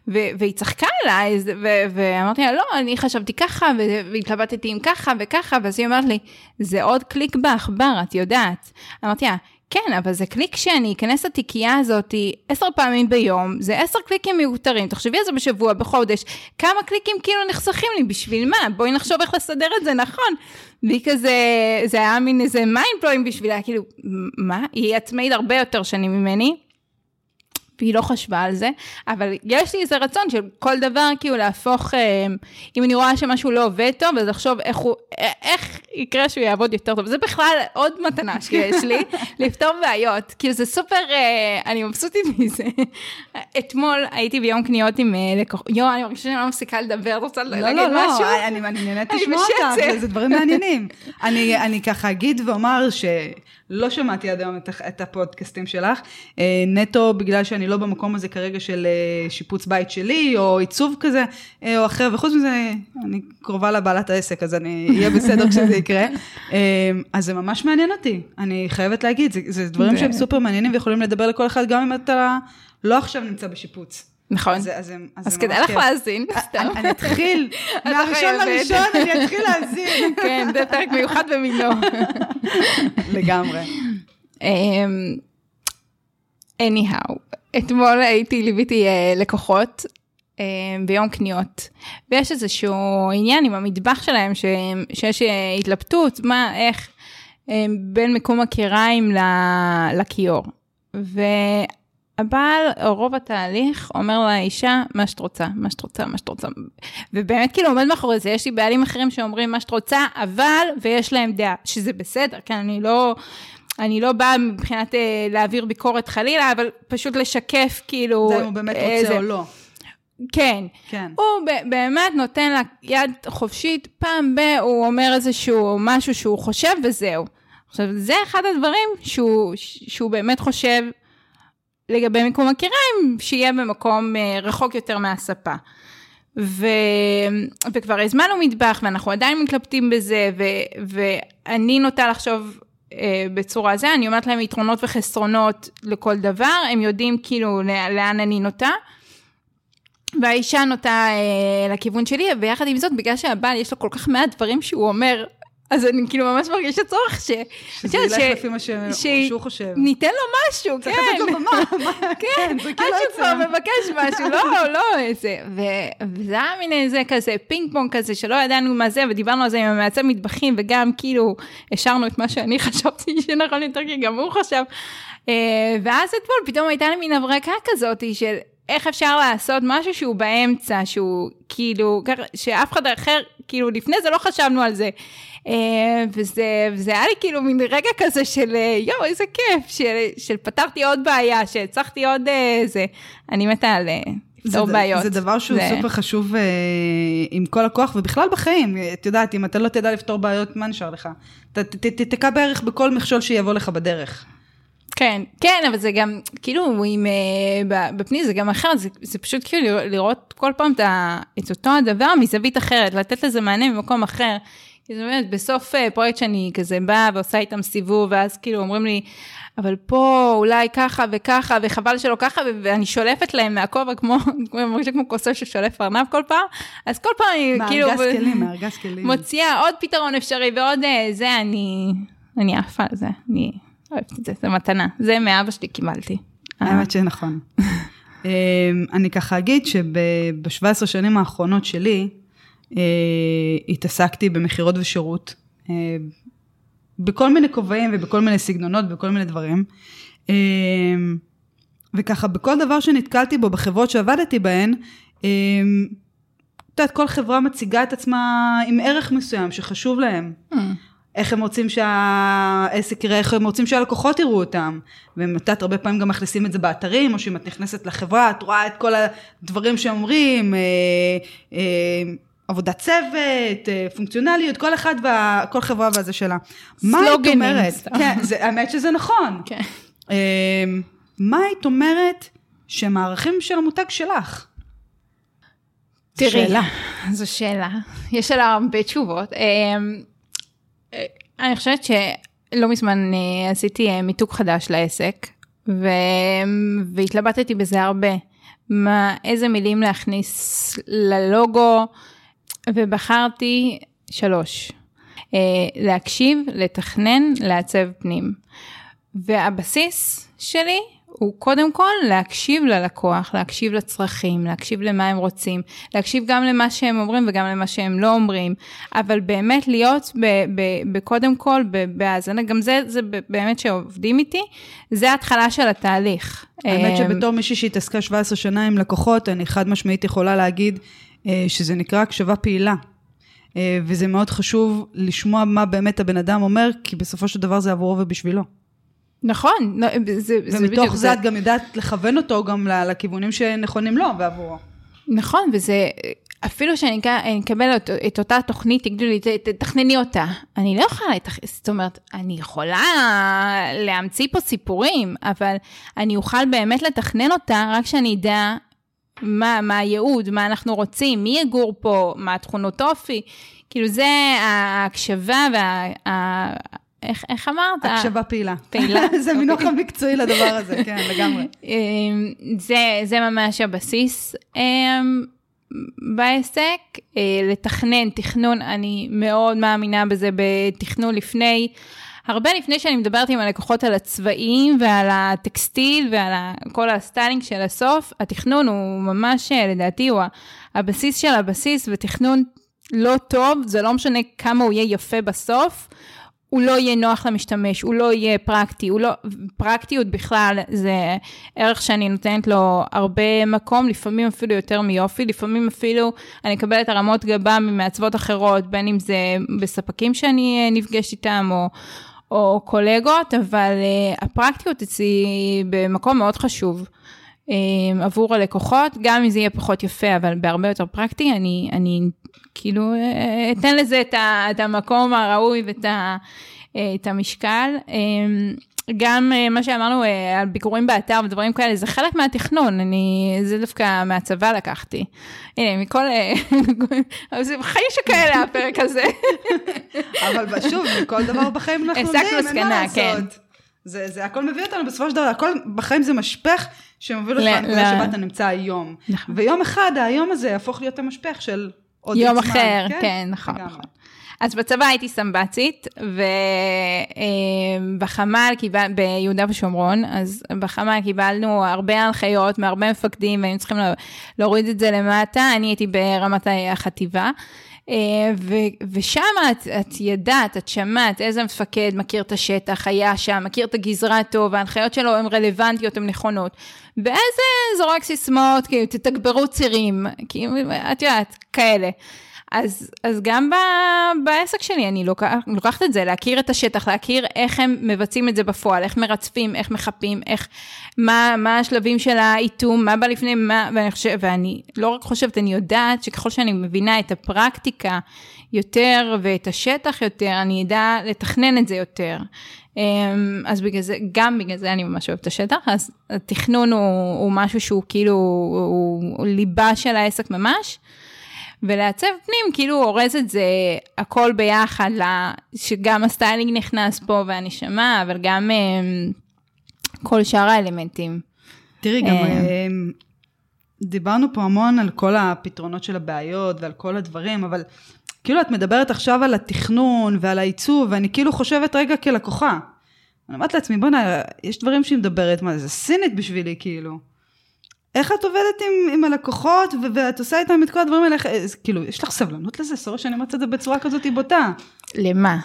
ו- והיא צחקה עליי, ו- ואמרתי לה, לא, אני חשבתי ככה, והתלבטתי עם ככה וככה, ואז היא אומרת לי, זה עוד קליק בעכבר, את יודעת. אמרתי לה, כן, אבל זה קליק שאני אכנס לתיקייה הזאת עשר פעמים ביום, זה עשר קליקים מיותרים, תחשבי על זה בשבוע, בחודש, כמה קליקים כאילו נחסכים לי, בשביל מה? בואי נחשוב איך לסדר את זה נכון. והיא כזה, זה היה מין איזה mind blowing בשבילה, כאילו, מה? היא עצמאית הרבה יותר שנים ממני. והיא לא חשבה על זה, אבל יש לי איזה רצון של כל דבר כאילו להפוך, אה, אם אני רואה שמשהו לא עובד טוב, אז לחשוב איך, הוא, איך יקרה שהוא יעבוד יותר טוב. זה בכלל עוד מתנה שיש לי, לפתור בעיות. כאילו זה סופר, אה, אני מבסוטית מזה. אתמול הייתי ביום קניות עם אה, לקוחות, יואו, אני מרגישה שאני לא מפסיקה לדבר, רוצה לא, להגיד לא, לא, משהו? לא, לא, אני נהנית לשמוע אותך, זה דברים מעניינים. אני, אני ככה אגיד ואומר ש... לא שמעתי עד היום את, את הפודקאסטים שלך, אה, נטו בגלל שאני לא במקום הזה כרגע של אה, שיפוץ בית שלי, או עיצוב כזה, אה, או אחר, וחוץ מזה, אני קרובה לבעלת העסק, אז אני אהיה בסדר כשזה יקרה. אז זה ממש מעניין אותי, אני חייבת להגיד, זה, זה דברים שהם סופר מעניינים ויכולים לדבר לכל אחד, גם אם אתה לא עכשיו נמצא בשיפוץ. נכון. אז, אז, אז, אז כדאי לך להאזין, סתם. אני אתחיל, מהראשון לראשון אני אתחיל להאזין. כן, זה פרק מיוחד במינו. לגמרי. אמ, anyhow, אתמול הייתי, ליוויתי אה, לקוחות אמ, ביום קניות, ויש איזשהו עניין עם המטבח שלהם, שיש אה, התלבטות, מה, איך, אמ, בין מקום הקיריים לכיור. הבעל, רוב התהליך, אומר לאישה, מה שאת רוצה, מה שאת רוצה, מה שאת רוצה. ובאמת כאילו עומד מאחורי זה, יש לי בעלים אחרים שאומרים מה שאת רוצה, אבל, ויש להם דעה, שזה בסדר, כן, אני לא... אני לא באה מבחינת אה, להעביר ביקורת חלילה, אבל פשוט לשקף כאילו... זה אם הוא באמת רוצה זה... או לא. כן. כן. הוא באמת נותן לה יד חופשית, פעם ב... הוא אומר איזשהו משהו שהוא חושב וזהו. עכשיו, זה אחד הדברים שהוא, שהוא באמת חושב לגבי מיקום הקיריים, שיהיה במקום אה, רחוק יותר מהספה. ו... וכבר הזמנו מטבח ואנחנו עדיין מתלבטים בזה, ו... ואני נוטה לחשוב אה, בצורה זה, אני אומרת להם יתרונות וחסרונות לכל דבר, הם יודעים כאילו לאן אני נוטה. והאישה נוטה אה, לכיוון שלי, ויחד עם זאת, בגלל שהבעל יש לו כל כך מעט דברים שהוא אומר אז אני כאילו ממש מרגישה צורך ש... שזה ילך לפי מה שהוא חושב. ניתן לו משהו, כן. צריך לתת לו במה. כן, זה כאילו עד שהוא כבר מבקש משהו, לא, לא איזה. וזה היה מין איזה כזה פינג פונג כזה שלא ידענו מה זה, ודיברנו על זה עם המעצב מטבחים, וגם כאילו השארנו את מה שאני חשבתי שנכון יותר, כי גם הוא חשב. אה, ואז אתמול פתאום הייתה לי מין הברקה כזאת של איך אפשר לעשות משהו שהוא באמצע, שהוא כאילו, שאף אחד אחר, כאילו לפני זה לא חשבנו על זה. אה, וזה, וזה היה לי כאילו מין רגע כזה של אה, יואו, איזה כיף, של, של פתרתי עוד בעיה, שהצלחתי עוד אה, אני מתה על... לפתור בעיות. זה דבר שהוא זה... סופר חשוב uh, עם כל הכוח, ובכלל בחיים, את יודעת, אם אתה לא תדע לפתור בעיות, מה נשאר לך? תתקע בערך בכל מכשול שיבוא לך בדרך. כן, כן, אבל זה גם, כאילו, עם, uh, בפנים זה גם אחר, זה, זה פשוט כאילו לראות כל פעם את אותו הדבר מזווית אחרת, לתת לזה מענה ממקום אחר. כי זה באמת, בסוף אה, פרויקט שאני כזה באה ועושה איתם סיבוב, ואז כאילו אומרים לי, אבל פה אולי ככה וככה, וחבל שלא ככה, ואני שולפת להם מהכובע כמו, מרגישה כמו כוסף ששולף ארנב כל פעם, אז כל פעם אני כאילו... מארגז כלים, מארגז כלים. מוציאה עוד פתרון אפשרי ועוד אה, זה, אני, אני עפה על זה, אני אוהבת את זה, זה מתנה, זה מאבא שלי קיבלתי. האמת שנכון. אמ, אני ככה אגיד שב-17 שנים האחרונות שלי, התעסקתי במכירות ושירות. אה, בכל מיני כובעים ובכל מיני סגנונות, בכל מיני דברים. אה, וככה, בכל דבר שנתקלתי בו בחברות שעבדתי בהן, אה, את יודעת, כל חברה מציגה את עצמה עם ערך מסוים שחשוב להם. Hmm. איך הם רוצים שהעסק יראה, איך הם רוצים שהלקוחות יראו אותם. והם יודעת, הרבה פעמים גם מכניסים את זה באתרים, או שאם את נכנסת לחברה, את רואה את כל הדברים שהם אומרים, אה, אה, עבודת צוות, אה, פונקציונליות, כל אחד, וה, כל חברה והזה שלה. מה היית אומרת? כן, זה, האמת שזה נכון. כן. אה, מה היית אומרת שהם הערכים של המותג שלך? תראי, שאלה. זו שאלה. יש עליה הרבה תשובות. אמ, אה, אני חושבת שלא מזמן אה, עשיתי מיתוג חדש לעסק, ו... והתלבטתי בזה הרבה. מה, איזה מילים להכניס ללוגו, ובחרתי שלוש. אה, להקשיב, לתכנן, לעצב פנים. והבסיס שלי הוא קודם כל להקשיב ללקוח, להקשיב לצרכים, להקשיב למה הם רוצים, להקשיב גם למה שהם אומרים וגם למה שהם לא אומרים, אבל באמת להיות ב, ב, ב, קודם כל בהאזנה, גם זה, זה באמת שעובדים איתי, זה ההתחלה של התהליך. האמת אה, שבתור מישהי שהתעסקה 17 שנה עם לקוחות, אני חד משמעית יכולה להגיד שזה נקרא הקשבה פעילה. אה, וזה מאוד חשוב לשמוע מה באמת הבן אדם אומר, כי בסופו של דבר זה עבורו ובשבילו. נכון, לא, זה, זה בדיוק ומתוך זה את גם יודעת לכוון אותו גם לכיוונים שנכונים לו ועבורו. נכון, וזה, אפילו שאני אק- אני אקבל את, את אותה תוכנית, תגידו לי, "ת- תתכנני אותה. אני לא יכולה לתכנן, זאת אומרת, אני יכולה להמציא פה סיפורים, אבל אני אוכל באמת לתכנן אותה רק שאני אדע מה, מה הייעוד, מה אנחנו רוצים, מי יגור פה, מה התכונות אופי. כאילו זה ההקשבה וה... ה- איך, איך אמרת? הקשבה פעילה. פעילה, זה מינוח אוקיי. המקצועי לדבר הזה, כן, לגמרי. אמ, זה, זה ממש הבסיס אמ, בעסק. אה, לתכנן, תכנון, אני מאוד מאמינה בזה בתכנון לפני, הרבה לפני שאני מדברת עם הלקוחות על הצבעים ועל הטקסטיל ועל כל הסטיילינג של הסוף, התכנון הוא ממש, אה, לדעתי, הוא הבסיס של הבסיס, ותכנון לא טוב, זה לא משנה כמה הוא יהיה יפה בסוף. הוא לא יהיה נוח למשתמש, הוא לא יהיה פרקטי, הוא לא, פרקטיות בכלל זה ערך שאני נותנת לו הרבה מקום, לפעמים אפילו יותר מיופי, לפעמים אפילו אני אקבל את הרמות גבה ממעצבות אחרות, בין אם זה בספקים שאני אה, נפגשת איתם או, או קולגות, אבל uh, הפרקטיות אצלי במקום מאוד חשוב. um, עבור הלקוחות, גם אם זה יהיה פחות יפה, אבל בהרבה יותר פרקטי, אני, אני כאילו אה, אתן לזה את, ה, את המקום הראוי ואת ה, את המשקל. גם אה, מה שאמרנו אה, על ביקורים באתר ודברים כאלה, זה חלק מהתכנון, אני, זה דווקא מהצבא לקחתי. הנה, מכל, אה, זה חיים שכאלה הפרק הזה. אבל שוב, מכל דבר בחיים אנחנו יודעים, אין מה לעשות. כן. זה, זה הכל מביא אותנו בסופו של דבר, הכל בחיים זה משפך שמוביל אותך לנקודה שבה אתה נמצא היום. נכון. ויום אחד, היום הזה יהפוך להיות המשפך של עוד יום זמן, אחר, כן, נכון, לגמרי. נכון. אז בצבא הייתי סמב"צית, ובחמ"ל קיבל, ביהודה ושומרון, אז בחמ"ל קיבלנו הרבה הנחיות מהרבה מפקדים, והיינו צריכים לה- להוריד את זה למטה, אני הייתי ברמת החטיבה. אה, ו- ושם את, את ידעת, את שמעת איזה מפקד מכיר את השטח, היה שם, מכיר את הגזרה טוב, ההנחיות שלו הן רלוונטיות, הן נכונות. ואיזה זורק סיסמאות, כאילו, תתגברו צירים, כאילו, את יודעת, כאלה. אז, אז גם ב, בעסק שלי אני לוקח, לוקחת את זה, להכיר את השטח, להכיר איך הם מבצעים את זה בפועל, איך מרצפים, איך מחפים, איך, מה, מה השלבים של האיתום, מה בא לפני, מה, ואני חושבת, ואני לא רק חושבת, אני יודעת שככל שאני מבינה את הפרקטיקה יותר ואת השטח יותר, אני אדע לתכנן את זה יותר. אמ, אז בגלל זה, גם בגלל זה אני ממש אוהבת את השטח, אז התכנון הוא, הוא משהו שהוא כאילו, הוא, הוא ליבה של העסק ממש. ולעצב פנים כאילו אורז את זה הכל ביחד, שגם הסטיילינג נכנס פה והנשמה, אבל גם um, כל שאר האלמנטים. תראי, גם אה. אה, דיברנו פה המון על כל הפתרונות של הבעיות ועל כל הדברים, אבל כאילו את מדברת עכשיו על התכנון ועל העיצוב, ואני כאילו חושבת רגע כלקוחה. אני אומרת לעצמי, בוא'נה, יש דברים שהיא מדברת, מה זה סינית בשבילי, כאילו. איך את עובדת עם, עם הלקוחות, ו- ואת עושה איתם את כל הדברים האלה, אה, כאילו, יש לך סבלנות לזה? סורי שאני אומרת את זה בצורה כזאת בוטה. למה?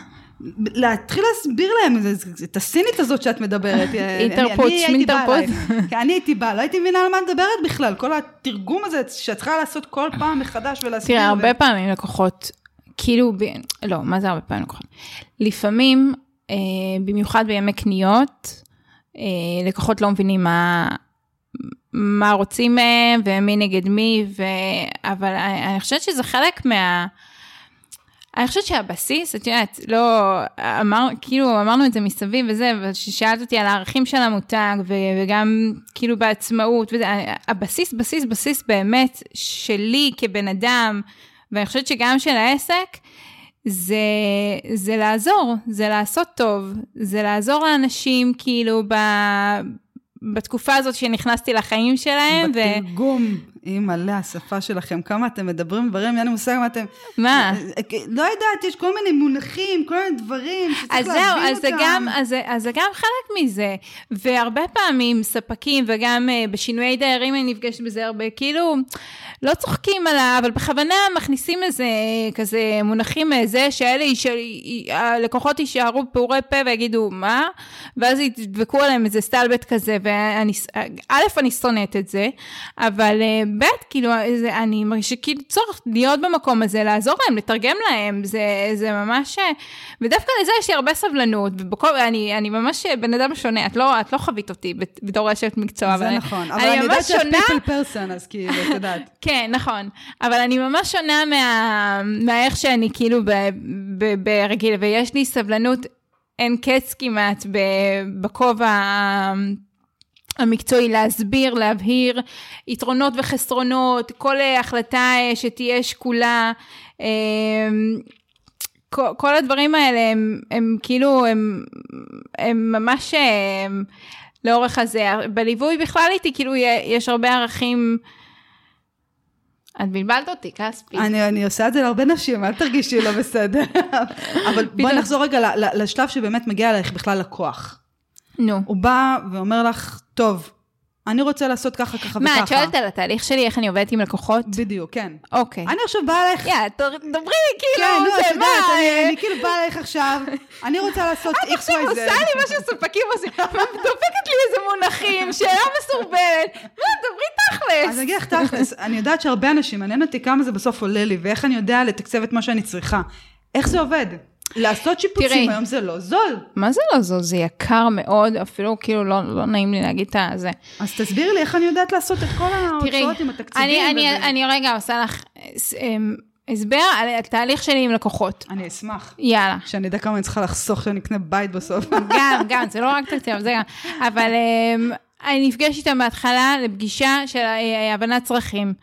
להתחיל להסביר להם את הסינית הזאת שאת מדברת. אינטרפוט, שמינטרפוט. אלייך. כי אני הייתי באה, לא הייתי מבינה על מה את מדברת בכלל. כל התרגום הזה שאת צריכה לעשות כל פעם מחדש ולהסביר. תראה, הרבה פעמים לקוחות, כאילו. לא, מה זה הרבה פעמים לקוחות? לפעמים, אה, במיוחד בימי קניות, אה, לקוחות לא מבינים מה, מה רוצים מהם ומי נגד מי, ו... אבל אני, חושבת שזה חלק מה... אני חושבת שהבסיס, את יודעת, לא, אמר, כאילו אמרנו את זה מסביב וזה, וכששאלת אותי על הערכים של המותג, ו, וגם כאילו בעצמאות, וזה, הבסיס, בסיס, בסיס באמת שלי כבן אדם, ואני חושבת שגם של העסק, זה, זה לעזור, זה לעשות טוב, זה לעזור לאנשים כאילו ב, בתקופה הזאת שנכנסתי לחיים שלהם, ו... בתרגום, אימא'לה, השפה שלכם, כמה אתם מדברים דברים, אין לי מושג מה אתם... מה? לא יודעת, יש כל מיני מונחים, כל מיני דברים אז שצריך זהו, להבין אז זה, אותם. גם, אז, זה- אז זה גם חלק מזה. והרבה פעמים ספקים, וגם uh, בשינויי דיירים אני נפגשת בזה הרבה, כאילו, לא צוחקים עליו, אבל בכוונה מכניסים איזה כזה מונחים איזה, שאלה, יש- הלקוחות יישארו פעורי פה ויגידו, מה? ואז ידבקו עליהם איזה סטלבט כזה, ואני, א', אני שונאת את זה, אבל אה, ב', כאילו, זה, אני מרגישה כאילו צורך להיות במקום הזה, לעזור להם, לתרגם להם, זה, זה ממש, אה, ודווקא לזה יש לי הרבה סבלנות, ובכל, אני, אני ממש בן אדם שונה, את לא, את לא חווית אותי בת- בתור אשת מקצוע, זה אבל נכון, אבל אני יודעת ממש שאת people person, אז כאילו, את יודעת. כן, נכון. אבל אני ממש שונה מה... מהאיך שאני כאילו ב... ב... ברגיל, ויש לי סבלנות אין קץ כמעט. בכובע המקצועי, להסביר, להבהיר יתרונות וחסרונות, כל אה, החלטה אה, שתהיה שקולה. אה, כל, כל הדברים האלה הם, הם כאילו, הם, הם ממש אה, לאורך הזה. בליווי בכלל איתי, כאילו, יש הרבה ערכים. את בלבלת אותי, כספי. אני, אני עושה את זה להרבה נשים, אל תרגישי לא בסדר. אבל בואי. נחזור רגע לשלב שבאמת מגיע אלייך בכלל לקוח. נו. הוא בא ואומר לך, טוב, אני רוצה לעשות ככה, ככה מה, וככה. את שואלת על התהליך שלי, איך אני עובדת עם לקוחות? בדיוק, כן. אוקיי. אני עכשיו באה אלייך, ת- דברי לי כן, כאילו, נו, את זה יודעת, מה... אני- אה, אני כאילו באה אלייך עכשיו, אני רוצה לעשות את עכשיו XYZ. עושה לי מה שספקים עושים, דופקת לי איזה מונחים, שאלה מסורבלת. מה, דברי אז תכלס. אני אגיד לך תכלס, אני יודעת שהרבה אנשים, מעניין אותי כמה זה בסוף עולה לי, ואיך אני יודע לתקצב את מה שאני צריכה. איך זה עובד? לעשות שיפוצים תראי. היום זה לא זול. מה זה לא זו? זה יקר מאוד, אפילו כאילו לא לא נעים לי להגיד את זה. אז תסבירי לי איך אני יודעת לעשות את כל ההוצאות עם התקציבים. אני- אני-. אני רגע עושה לך אה, הסבר על התהליך שלי עם לקוחות. אני אשמח. יאללה. שאני אדע כמה אני צריכה לחסוך שאני אקנה בית בסוף. גם, גם, זה לא רק תקציב, זה גם. אבל um, אני נפגשת איתם בהתחלה לפגישה של uh, הבנת צרכים.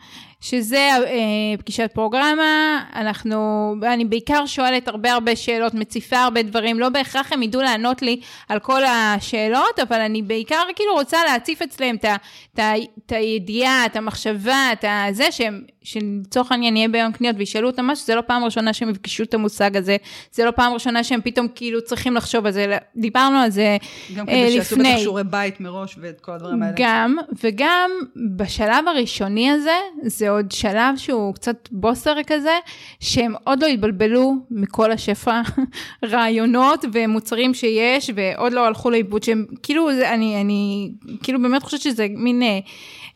שזה uh, פגישת פרוגרמה, אנחנו, אני בעיקר שואלת הרבה הרבה שאלות, מציפה הרבה דברים, לא בהכרח הם ידעו לענות לי על כל השאלות, אבל אני בעיקר כאילו רוצה להציף אצלם את הידיעה, את המחשבה, את הזה, שהם, שלצורך העניין יהיה ביום קניות וישאלו אותם משהו, זה לא פעם ראשונה שהם יפגשו את המושג הזה, זה לא פעם ראשונה שהם פתאום כאילו צריכים לחשוב על זה, דיברנו על זה גם אה, כדי שיעשו בטח לפני. שיעורי בית מראש ואת כל הדברים האלה. גם, וגם בשלב הראשוני הזה, זה עוד שלב שהוא קצת בוסר כזה, שהם עוד לא התבלבלו מכל השפע רעיונות ומוצרים שיש, ועוד לא הלכו לאיבוד, שהם כאילו, אני, אני כאילו באמת חושבת שזה מין אה,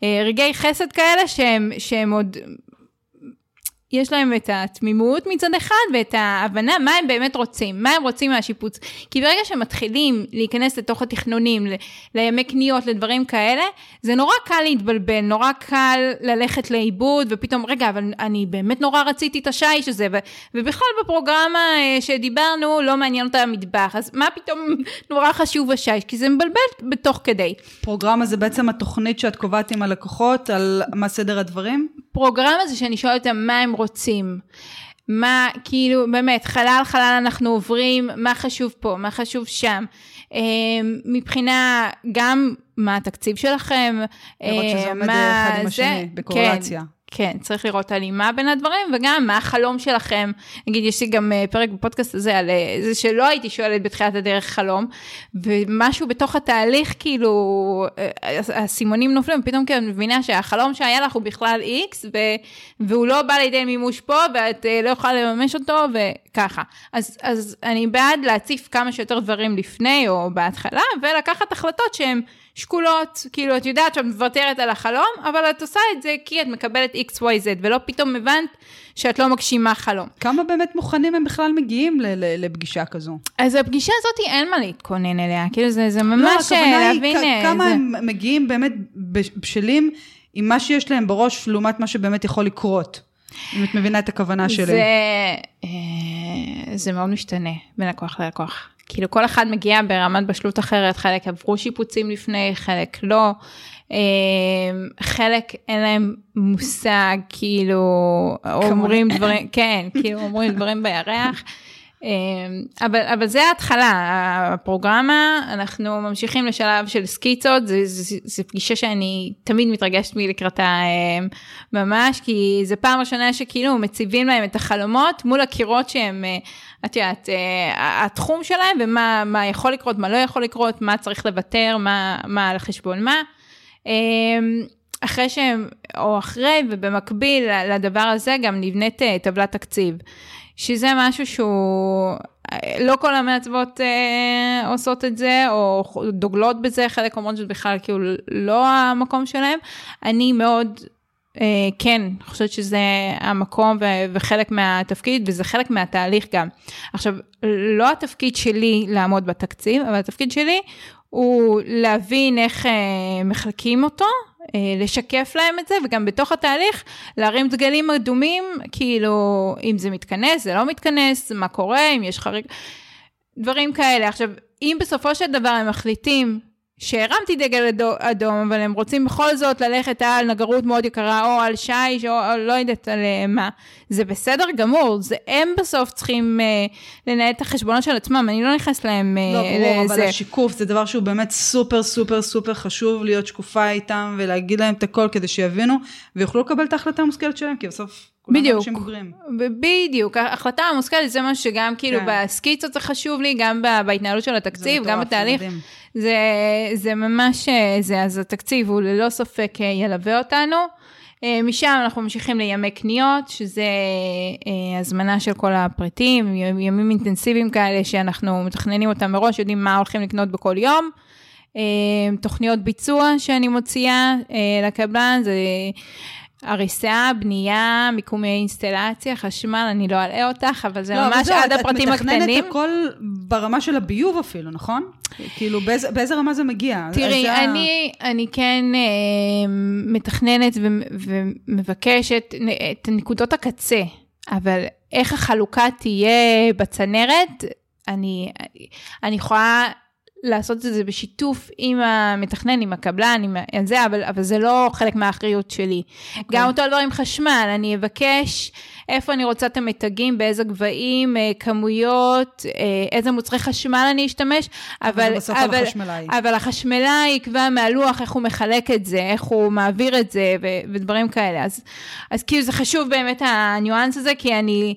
אה, רגעי חסד כאלה, שהם, שהם עוד... יש להם את התמימות מצד אחד ואת ההבנה מה הם באמת רוצים, מה הם רוצים מהשיפוץ. כי ברגע שמתחילים להיכנס לתוך התכנונים, ל- לימי קניות, לדברים כאלה, זה נורא קל להתבלבל, נורא קל ללכת לאיבוד, ופתאום, רגע, אבל אני באמת נורא רציתי את השיש הזה, ו- ובכלל בפרוגרמה אה, שדיברנו, לא מעניין אותה המטבח, אז מה פתאום נורא חשוב השיש? כי זה מבלבל בתוך כדי. פרוגרמה זה בעצם התוכנית שאת קובעת עם הלקוחות על מה סדר הדברים? פרוגרמה זה שאני שואלת אותם מה הם רוצים. מה, כאילו, באמת, חלל חלל אנחנו עוברים, מה חשוב פה, מה חשוב שם. אה, מבחינה, גם מה התקציב שלכם. לראות שזה אה, עומד מה אחד עם זה- השני, בקורלציה. כן, צריך לראות הלימה בין הדברים, וגם מה החלום שלכם. נגיד, יש לי גם אה, פרק בפודקאסט הזה על אה, זה שלא הייתי שואלת בתחילת הדרך חלום, ומשהו בתוך התהליך, כאילו, אה, הסימונים נופלים, ופתאום כאילו מבינה שהחלום שהיה לך הוא בכלל איקס, והוא לא בא לידי מימוש פה, ואת לא יכולה לממש אותו, וככה. אז, אז אני בעד להציף כמה שיותר דברים לפני או בהתחלה, ולקחת החלטות שהן... שקולות, כאילו את יודעת שאת מוותרת על החלום, אבל את עושה את זה כי את מקבלת XYZ, ולא פתאום הבנת שאת לא מגשימה חלום. כמה באמת מוכנים הם בכלל מגיעים לפגישה כזו? אז הפגישה הזאת אין מה להתכונן אליה, כאילו זה, זה ממש לא, להבין... היא, אה, כמה זה... הם מגיעים באמת בשלים עם מה שיש להם בראש, לעומת מה שבאמת יכול לקרות. אם את מבינה את הכוונה שלי. זה, אה, זה מאוד משתנה בין לקוח ללקוח. כאילו כל אחד מגיע ברמת בשלות אחרת, חלק עברו שיפוצים לפני, חלק לא. אמ, חלק אין להם מושג, כאילו, אומרים דברים, כן, כאילו אומרים דברים בירח. אמ, אבל, אבל זה ההתחלה, הפרוגרמה, אנחנו ממשיכים לשלב של סקיצות, זו פגישה שאני תמיד מתרגשת מלקראתה אמ, ממש, כי זו פעם ראשונה שכאילו מציבים להם את החלומות מול הקירות שהם, אה, את יודעת, אה, התחום שלהם ומה יכול לקרות, מה לא יכול לקרות, מה צריך לוותר, מה, מה על חשבון מה. אמ, אחרי שהם, או אחרי ובמקביל לדבר הזה גם נבנית אה, טבלת תקציב. שזה משהו שהוא, לא כל המעצבות אה, עושות את זה, או דוגלות בזה, חלק אומרות שזה בכלל כאילו לא המקום שלהם. אני מאוד, אה, כן, חושבת שזה המקום ו- וחלק מהתפקיד, וזה חלק מהתהליך גם. עכשיו, לא התפקיד שלי לעמוד בתקציב, אבל התפקיד שלי הוא להבין איך אה, מחלקים אותו, אה, לשקף להם את זה, וגם בתוך התהליך להרים דגלים אדומים, כאילו, אם זה מתכנס, זה לא מתכנס, מה קורה, אם יש חריג, דברים כאלה. עכשיו, אם בסופו של דבר הם מחליטים שהרמתי דגל אדום, אבל הם רוצים בכל זאת ללכת על נגרות מאוד יקרה, או על שיש, או, או לא יודעת על אה, מה. זה בסדר גמור, זה הם בסוף צריכים אה, לנהל את החשבונות של עצמם, אני לא נכנס להם אה, לא, ברור, לזה. אבל השיקוף זה דבר שהוא באמת סופר סופר סופר חשוב להיות שקופה איתם, ולהגיד להם את הכל כדי שיבינו, ויוכלו לקבל את ההחלטה המושכלת שלהם, כי בסוף... בדיוק, בדיוק, ההחלטה המושכלת זה מה שגם כאילו כן. בסקיצות זה חשוב לי, גם בהתנהלות של התקציב, גם בתהליך. מדהים. זה, זה ממש, אה, זה, אז התקציב הוא ללא ספק אה, ילווה אותנו. אה, משם אנחנו ממשיכים לימי קניות, שזה הזמנה של כל הפריטים, ימים אינטנסיביים כאלה שאנחנו מתכננים אותם מראש, יודעים מה הולכים לקנות בכל יום. תוכניות ביצוע שאני מוציאה לקבלן, זה הריסה, בנייה, מיקומי אינסטלציה, חשמל, אני לא אלאה אותך, אבל זה לא, ממש וזו, עד הפרטים הקטנים. את מתכננת הכל ברמה של הביוב אפילו, נכון? כאילו, באיזה, באיזה רמה זה מגיע? תראי, אני, ה... אני כן אה, מתכננת ו, ומבקשת את נקודות הקצה, אבל איך החלוקה תהיה בצנרת, אני, אני יכולה לעשות את זה בשיתוף עם המתכנן, עם הקבלן, עם זה, אבל, אבל זה לא חלק מהאחריות שלי. Okay. אוקיי. גם אותו דבר עם חשמל, אני אבקש איפה אני רוצה את המתגים, באיזה גבהים, אה, כמויות, אה, איזה מוצרי חשמל אני אשתמש, אבל, אבל, החשמלאי. אבל החשמלאי יקבע מהלוח איך הוא מחלק את זה, איך הוא מעביר את זה, ו, ודברים כאלה. אז, אז כאילו זה חשוב באמת הניואנס הזה, כי אני,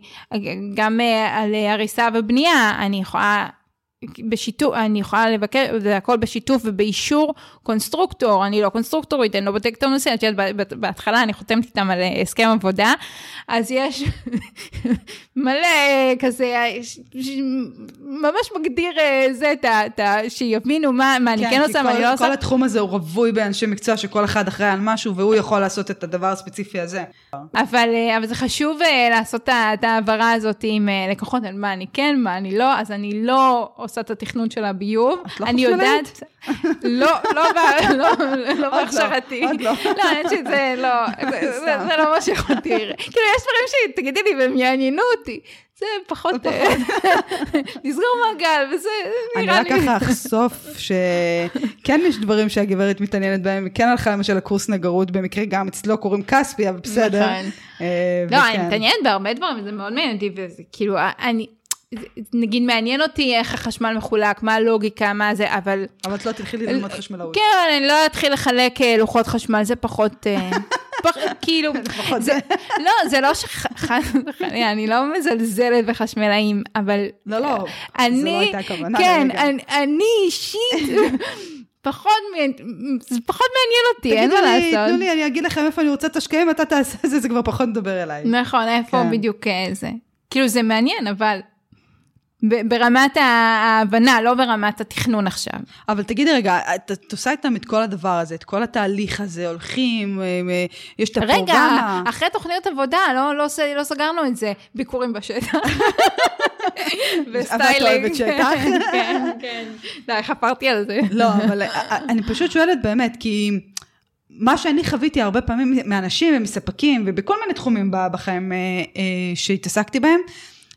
גם אה, על הריסה ובנייה, אני יכולה... בשיתוף, אני יכולה לבקר, זה הכל בשיתוף ובאישור קונסטרוקטור, אני לא קונסטרוקטורית, אני לא בודקת את הנושא, את יודעת, בהתחלה אני חותמת איתם על אה, הסכם עבודה, אז יש מלא כזה, ממש מגדיר אה, זה, את ה... שיבינו מה, מה אני כן, כן עושה, מה אני לא עושה. כל התחום הזה הוא רווי באנשי מקצוע שכל אחד אחראי על משהו, והוא יכול לעשות את הדבר הספציפי הזה. אבל, אה, אבל זה חשוב לעשות את ההעברה הזאת עם לקוחות, על מה אני כן, מה אני לא, אז אני לא עושה את התכנון של הביוב. את לא אני יודעת, לא, לא, לא, לא בהכשרתי. לא, לא, האמת שזה לא, זה לא מה שיכולתי. כאילו, יש דברים שתגידי לי והם יעניינו אותי. זה פחות, לסגור מעגל, וזה נראה לי. אני רק ככה אחשוף שכן יש דברים שהגברת מתעניינת בהם, כן הלכה למשל לקורס נגרות, במקרה גם אצלו קוראים כספי, אבל בסדר. נכון. אה, לא, אני מתעניינת בהרבה דברים, וזה מאוד מעניין אותי, וזה כאילו, אני... נגיד מעניין אותי איך החשמל מחולק, מה הלוגיקה, מה זה, אבל... אבל את לא תתחילי ללמוד חשמלאות. כן, אני לא אתחיל לחלק אה, לוחות חשמל, זה פחות... אה, כאילו, זה, לא, זה לא ש... אני לא מזלזלת בחשמלאים, אבל... לא, לא, אני, זו לא הייתה הכוונה. כן. אני, אישית, פחות, זה פחות מעניין אותי, אין מה תגידו לי, לעשות. תנו לי, אני אגיד לכם איפה אני רוצה את השקעים, אתה תעשה את זה, זה כבר פחות מדבר אליי. נכון, איפה כן. בדיוק אה, זה. כאילו, זה מעניין, אבל ברמת ההבנה, לא ברמת התכנון עכשיו. אבל תגידי רגע, את, את עושה איתם את כל הדבר הזה, את כל התהליך הזה, הולכים, אה, אה, יש את רגע, הפרוגרמה. אחרי תוכניות עבודה, לא, לא, ס- לא סגרנו את זה. ביקורים בשטח. ואת אוהבת שטח? כן, כן. די, חפרתי על זה. לא, אבל אה, אני פשוט שואלת באמת, כי מה שאני חוויתי הרבה פעמים מאנשים ומספקים, ובכל מיני תחומים בחיים שהתעסקתי בהם,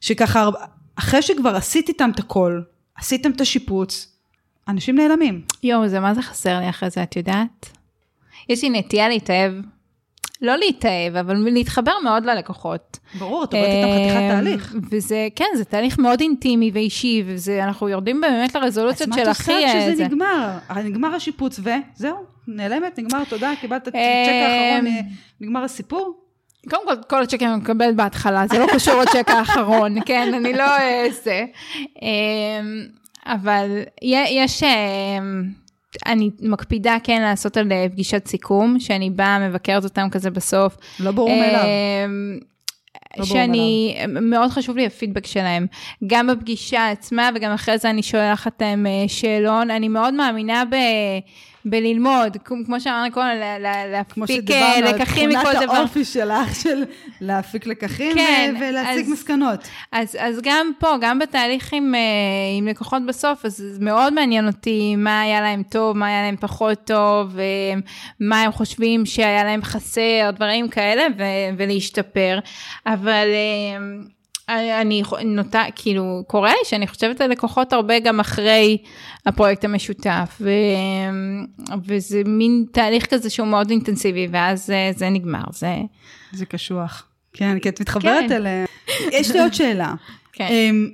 שככה, אחרי שכבר עשיתי איתם את הכל, עשיתם את השיפוץ, אנשים נעלמים. יואו, זה מה זה חסר לי אחרי זה, את יודעת? יש לי נטייה להתאהב. לא להתאהב, אבל להתחבר מאוד ללקוחות. ברור, את עובדת איתם חתיכת אה, תהליך. וזה, כן, זה תהליך מאוד אינטימי ואישי, ואנחנו יורדים באמת לרזולוציות אז של מה הכי... את עושה אה, כשזה זה. נגמר? נגמר השיפוץ וזהו, נעלמת, נגמר, תודה, קיבלת את הצ'ק אה, האחרון, אה, נגמר הסיפור? קודם כל, כל הצ'קים אני מקבלת בהתחלה, זה לא קשור לצ'ק האחרון, כן? אני לא אעשה. אבל י- יש, אמ, אני מקפידה כן לעשות על אה, פגישת סיכום, שאני באה, מבקרת אותם כזה בסוף. לא ברור מאליו. אמ, לא שאני, מאוד חשוב לי הפידבק שלהם, גם בפגישה עצמה וגם אחרי זה אני שולחת להם אה, שאלון, אני מאוד מאמינה ב... בללמוד, כמו כמו שאמרנו קודם, לה- לה- כמו להפיק אה, שדיברנו על לקחים מכל תכונת דבר. האופי שלך, של להפיק לקחים כן, ו- ולהציג אז- מסקנות. אז, אז גם פה, גם בתהליך עם, אה, עם לקוחות בסוף, אז זה מאוד מעניין אותי מה היה להם טוב, מה היה להם פחות טוב, אה, מה הם חושבים שהיה להם חסר, דברים כאלה, ו, ולהשתפר. אבל אה, אני נוטה, כאילו, קורה לי שאני חושבת על לקוחות הרבה גם אחרי הפרויקט המשותף, ו, וזה מין תהליך כזה שהוא מאוד אינטנסיבי, ואז אה, זה נגמר, זה... זה קשוח. כן, כי את מתחברת כן. אליהם. יש לי עוד שאלה. כן. אמ,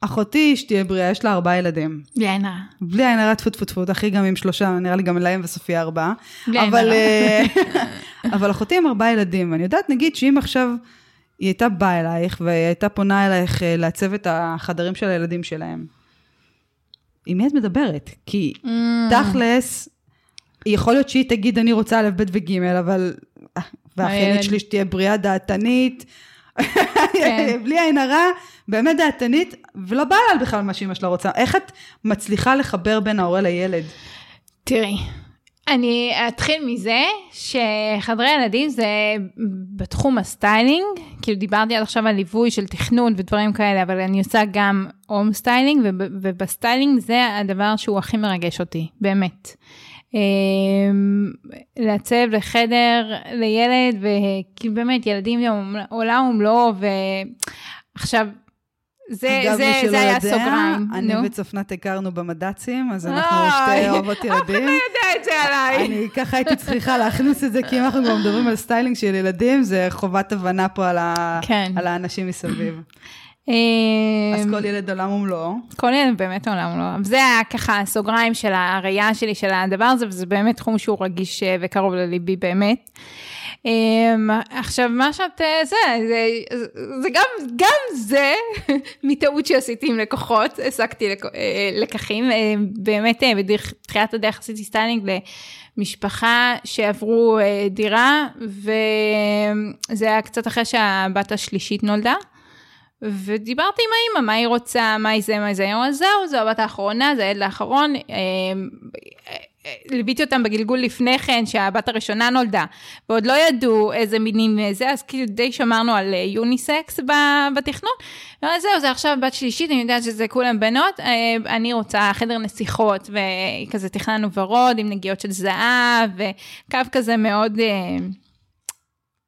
אחותי, שתהיה בריאה, יש לה ארבעה ילדים. בלי עין הרע. בלי עין הרע, טפו טפו טפו, אחי גם עם שלושה, נראה לי גם להם וסופיה ארבעה. בלי עין הרע. אה, אבל אחותי עם ארבעה ילדים, ואני יודעת, נגיד, שאם עכשיו היא הייתה באה אלייך, והיא הייתה פונה אלייך אה, לעצב את החדרים של הילדים שלהם, עם מי את מדברת? כי Mm. תכלס, יכול להיות שהיא תגיד, אני רוצה א', ב' וג', אבל... אה, והאחיינית. שלי שתהיה בריאה דעתנית, כן. בלי עין הרע, באמת דעתנית, ולא בא לה בכלל מה שאמא שלה רוצה. איך את מצליחה לחבר בין ההורה לילד? תראי, אני אתחיל מזה שחדרי ילדים זה בתחום הסטיילינג, כאילו דיברתי עד עכשיו על ליווי של תכנון ודברים כאלה, אבל אני עושה גם home styling, וב- ובסטיילינג זה הדבר שהוא הכי מרגש אותי, באמת. אמ, לעצב לחדר לילד, וכאילו באמת ילדים הם עולם ומלואו, ועכשיו, זה, אגב, זה, זה היה יודע, סוגריים. אני נו. וצפנת הכרנו במד"צים, אז אנחנו אוי. שתי אוהבות ילדים. יודע את זה עליי. אני ככה הייתי צריכה להכניס את זה, כי אם אנחנו כבר מדברים על סטיילינג של ילדים, זה חובת הבנה פה על, ה... כן. על האנשים מסביב. אמ, אז כל ילד עולם ומלואו. כל ילד באמת עולם לא. אבל זה היה ככה הסוגריים של הראייה שלי של הדבר הזה, וזה באמת תחום שהוא רגיש אה, וקרוב לליבי באמת. אמ, עכשיו, מה שאת, אה, זה, זה, זה גם, גם זה, מטעות שעשיתי עם לקוחות, הסקתי לק, אה, לקחים, אה, באמת בתחילת הדרך עשיתי סטיילינג למשפחה שעברו דירה, וזה היה קצת אחרי שהבת השלישית נולדה. ודיברתי עם האימא, מה היא רוצה, מה היא זה, מה היא זה, היא אמרה, זהו, זו הבת האחרונה, זה הילד האחרון. ליוויתי אותם בגלגול לפני כן, שהבת הראשונה נולדה, ועוד לא ידעו איזה מינים זה, אז כאילו די שמרנו על אה, יוניסקס בתכנון. אבל זהו, זה עכשיו בת שלישית, אני יודעת שזה כולם בנות, אה, אני רוצה חדר נסיכות, וכזה תכננו ורוד עם נגיעות של זהב, וקו כזה מאוד... אה,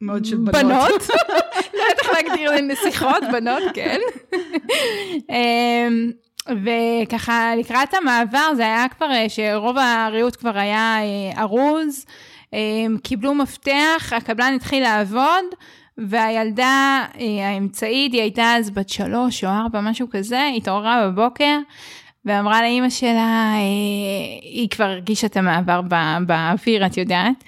מאוד של בנות. בנות. לא יודעת איך להגדיר לנסיכות, בנות, כן. וככה לקראת המעבר זה היה כבר אה, שרוב הריהוט כבר היה אה, ארוז, אמ, קיבלו מפתח, הקבלן התחיל לעבוד. והילדה אה, האמצעית, היא הייתה אז בת שלוש או ארבע, משהו כזה, התעוררה בבוקר, ואמרה לאימא שלה, היא כבר הרגישה את המעבר באוויר, את יודעת,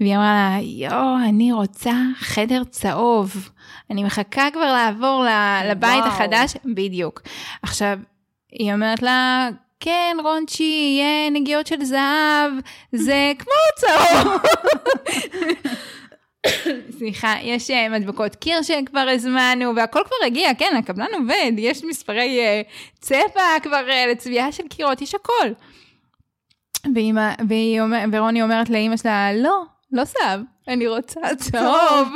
והיא אמרה לה, יואו, אני רוצה חדר צהוב. אני מחכה כבר לעבור לבית וואו. החדש, בדיוק. עכשיו, היא אומרת לה, כן, רונצ'י, יהיה נגיעות של זהב, זה כמו צהוב. סליחה, יש אה, מדבקות קיר שכבר הזמנו, והכל כבר הגיע, כן, הקבלן עובד, יש מספרי uh, צבע כבר uh, לצביעה של קירות, יש הכל. ואמא, והיא אומר, ורוני אומרת לאימא שלה, לא, לא סב, אני רוצה צהוב.